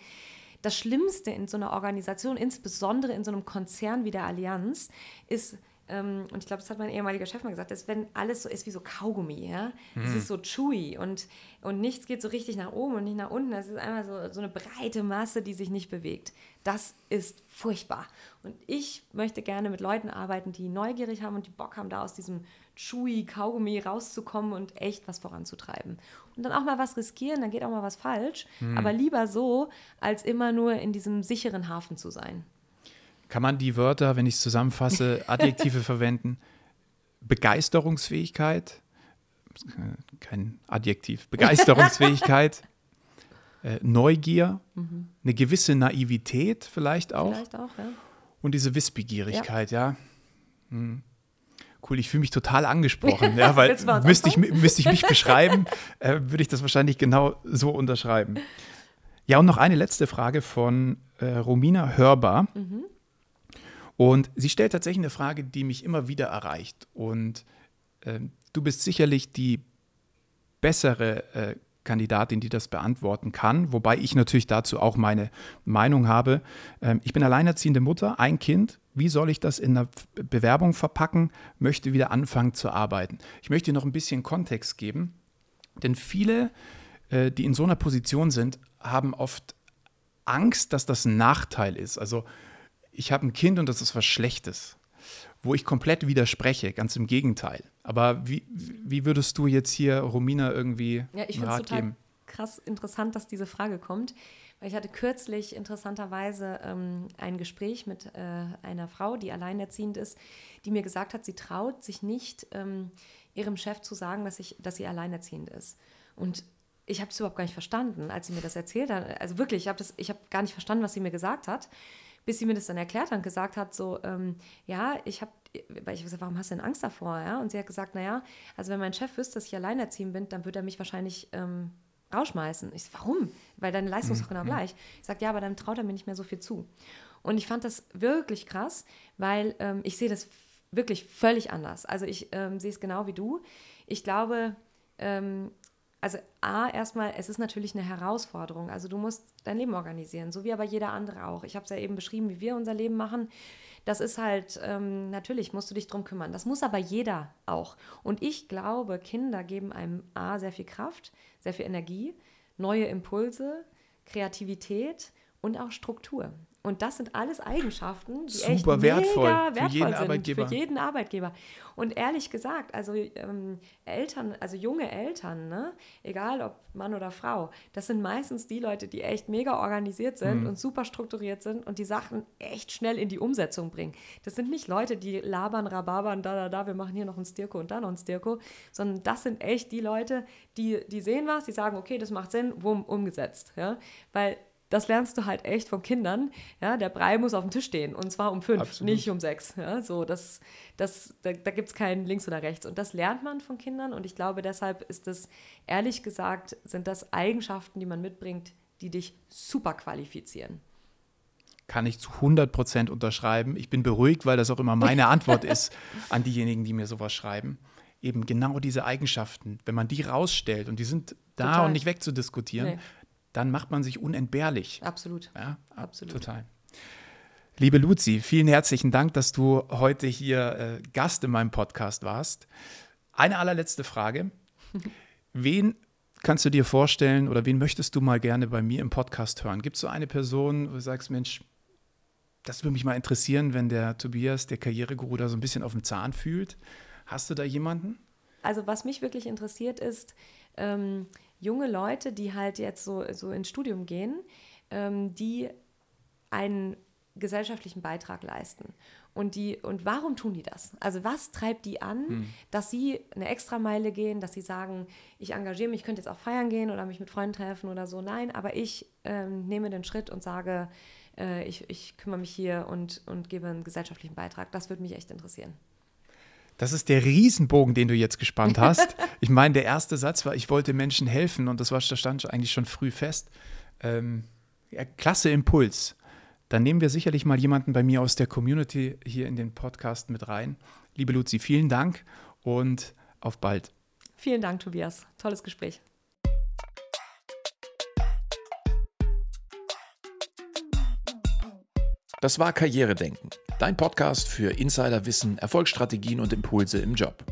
Das Schlimmste in so einer Organisation, insbesondere in so einem Konzern wie der Allianz, ist, ähm, und ich glaube, das hat mein ehemaliger Chef mal gesagt, ist, wenn alles so ist wie so Kaugummi, ja. Es mhm. ist so chewy und, und nichts geht so richtig nach oben und nicht nach unten. Das ist einfach so, so eine breite Masse, die sich nicht bewegt. Das ist furchtbar. Und ich möchte gerne mit Leuten arbeiten, die neugierig haben und die Bock haben, da aus diesem chewy Kaugummi rauszukommen und echt was voranzutreiben. Und dann auch mal was riskieren, dann geht auch mal was falsch, mhm. aber lieber so, als immer nur in diesem sicheren Hafen zu sein. Kann man die Wörter, wenn ich es zusammenfasse, Adjektive verwenden? Begeisterungsfähigkeit, kein Adjektiv, Begeisterungsfähigkeit, äh, Neugier, mhm. eine gewisse Naivität vielleicht auch. Vielleicht auch, ja. Und diese Wissbegierigkeit, ja. ja. Hm cool, ich fühle mich total angesprochen, ja, weil müsste ich, müsste ich mich beschreiben, äh, würde ich das wahrscheinlich genau so unterschreiben. Ja, und noch eine letzte Frage von äh, Romina Hörbar. Mhm. Und sie stellt tatsächlich eine Frage, die mich immer wieder erreicht. Und äh, du bist sicherlich die bessere äh, Kandidatin, die das beantworten kann, wobei ich natürlich dazu auch meine Meinung habe. Ähm, ich bin alleinerziehende Mutter, ein Kind. Wie soll ich das in einer Bewerbung verpacken? Möchte wieder anfangen zu arbeiten. Ich möchte noch ein bisschen Kontext geben, denn viele, äh, die in so einer Position sind, haben oft Angst, dass das ein Nachteil ist. Also ich habe ein Kind und das ist was Schlechtes wo ich komplett widerspreche, ganz im Gegenteil. Aber wie, wie würdest du jetzt hier Romina irgendwie ja, ich einen Rat total geben? Krass interessant, dass diese Frage kommt. Weil ich hatte kürzlich interessanterweise ähm, ein Gespräch mit äh, einer Frau, die alleinerziehend ist, die mir gesagt hat, sie traut sich nicht, ähm, ihrem Chef zu sagen, dass, ich, dass sie alleinerziehend ist. Und ich habe es überhaupt gar nicht verstanden, als sie mir das erzählt hat. Also wirklich, ich habe hab gar nicht verstanden, was sie mir gesagt hat bis sie mir das dann erklärt hat und gesagt hat, so, ähm, ja, ich habe weil ich gesagt, warum hast du denn Angst davor? Ja? Und sie hat gesagt, naja, also wenn mein Chef wüsste, dass ich alleinerziehend bin, dann würde er mich wahrscheinlich ähm, rausschmeißen. Ich so, warum? Weil deine Leistung ist doch genau mhm. gleich. Ich sage, ja, aber dann traut er mir nicht mehr so viel zu. Und ich fand das wirklich krass, weil ähm, ich sehe das wirklich völlig anders. Also ich ähm, sehe es genau wie du. Ich glaube, ähm, also A, erstmal, es ist natürlich eine Herausforderung. Also du musst dein Leben organisieren, so wie aber jeder andere auch. Ich habe es ja eben beschrieben, wie wir unser Leben machen. Das ist halt, ähm, natürlich musst du dich drum kümmern. Das muss aber jeder auch. Und ich glaube, Kinder geben einem A sehr viel Kraft, sehr viel Energie, neue Impulse, Kreativität und auch Struktur. Und das sind alles Eigenschaften, die Super echt wertvoll, mega wertvoll für jeden sind Arbeitgeber. für jeden Arbeitgeber. Und ehrlich gesagt, also ähm, Eltern, also junge Eltern, ne, egal ob Mann oder Frau, das sind meistens die Leute, die echt mega organisiert sind mhm. und super strukturiert sind und die Sachen echt schnell in die Umsetzung bringen. Das sind nicht Leute, die labern, rababern, da, da, da, wir machen hier noch ein Stirko und da noch ein Stirko, sondern das sind echt die Leute, die, die sehen was, die sagen, okay, das macht Sinn, wumm, umgesetzt. Ja? Weil das lernst du halt echt von Kindern. Ja, der Brei muss auf dem Tisch stehen und zwar um fünf, Absolut. nicht um sechs. Ja, so, das, das, da, da gibt es keinen links oder rechts. Und das lernt man von Kindern und ich glaube, deshalb ist das, ehrlich gesagt, sind das Eigenschaften, die man mitbringt, die dich super qualifizieren. Kann ich zu 100 Prozent unterschreiben. Ich bin beruhigt, weil das auch immer meine Antwort ist an diejenigen, die mir sowas schreiben. Eben genau diese Eigenschaften, wenn man die rausstellt und die sind da Total. und nicht wegzudiskutieren, nee dann macht man sich unentbehrlich. Absolut. Ja, absolut. Total. Liebe Luzi, vielen herzlichen Dank, dass du heute hier äh, Gast in meinem Podcast warst. Eine allerletzte Frage. wen kannst du dir vorstellen oder wen möchtest du mal gerne bei mir im Podcast hören? Gibt es so eine Person, wo du sagst, Mensch, das würde mich mal interessieren, wenn der Tobias, der Karriereguru, da so ein bisschen auf dem Zahn fühlt? Hast du da jemanden? Also was mich wirklich interessiert ist, ähm, junge Leute, die halt jetzt so, so ins Studium gehen, ähm, die einen gesellschaftlichen Beitrag leisten. Und, die, und warum tun die das? Also was treibt die an, hm. dass sie eine Extrameile gehen, dass sie sagen, ich engagiere mich, ich könnte jetzt auch feiern gehen oder mich mit Freunden treffen oder so. Nein, aber ich ähm, nehme den Schritt und sage, äh, ich, ich kümmere mich hier und, und gebe einen gesellschaftlichen Beitrag. Das würde mich echt interessieren. Das ist der Riesenbogen, den du jetzt gespannt hast. ich meine, der erste Satz war, ich wollte Menschen helfen und das, war, das stand eigentlich schon früh fest. Ähm, ja, klasse Impuls. Dann nehmen wir sicherlich mal jemanden bei mir aus der Community hier in den Podcast mit rein. Liebe Luzi, vielen Dank und auf bald. Vielen Dank, Tobias. Tolles Gespräch. Das war Karrieredenken, dein Podcast für Insiderwissen, Erfolgsstrategien und Impulse im Job.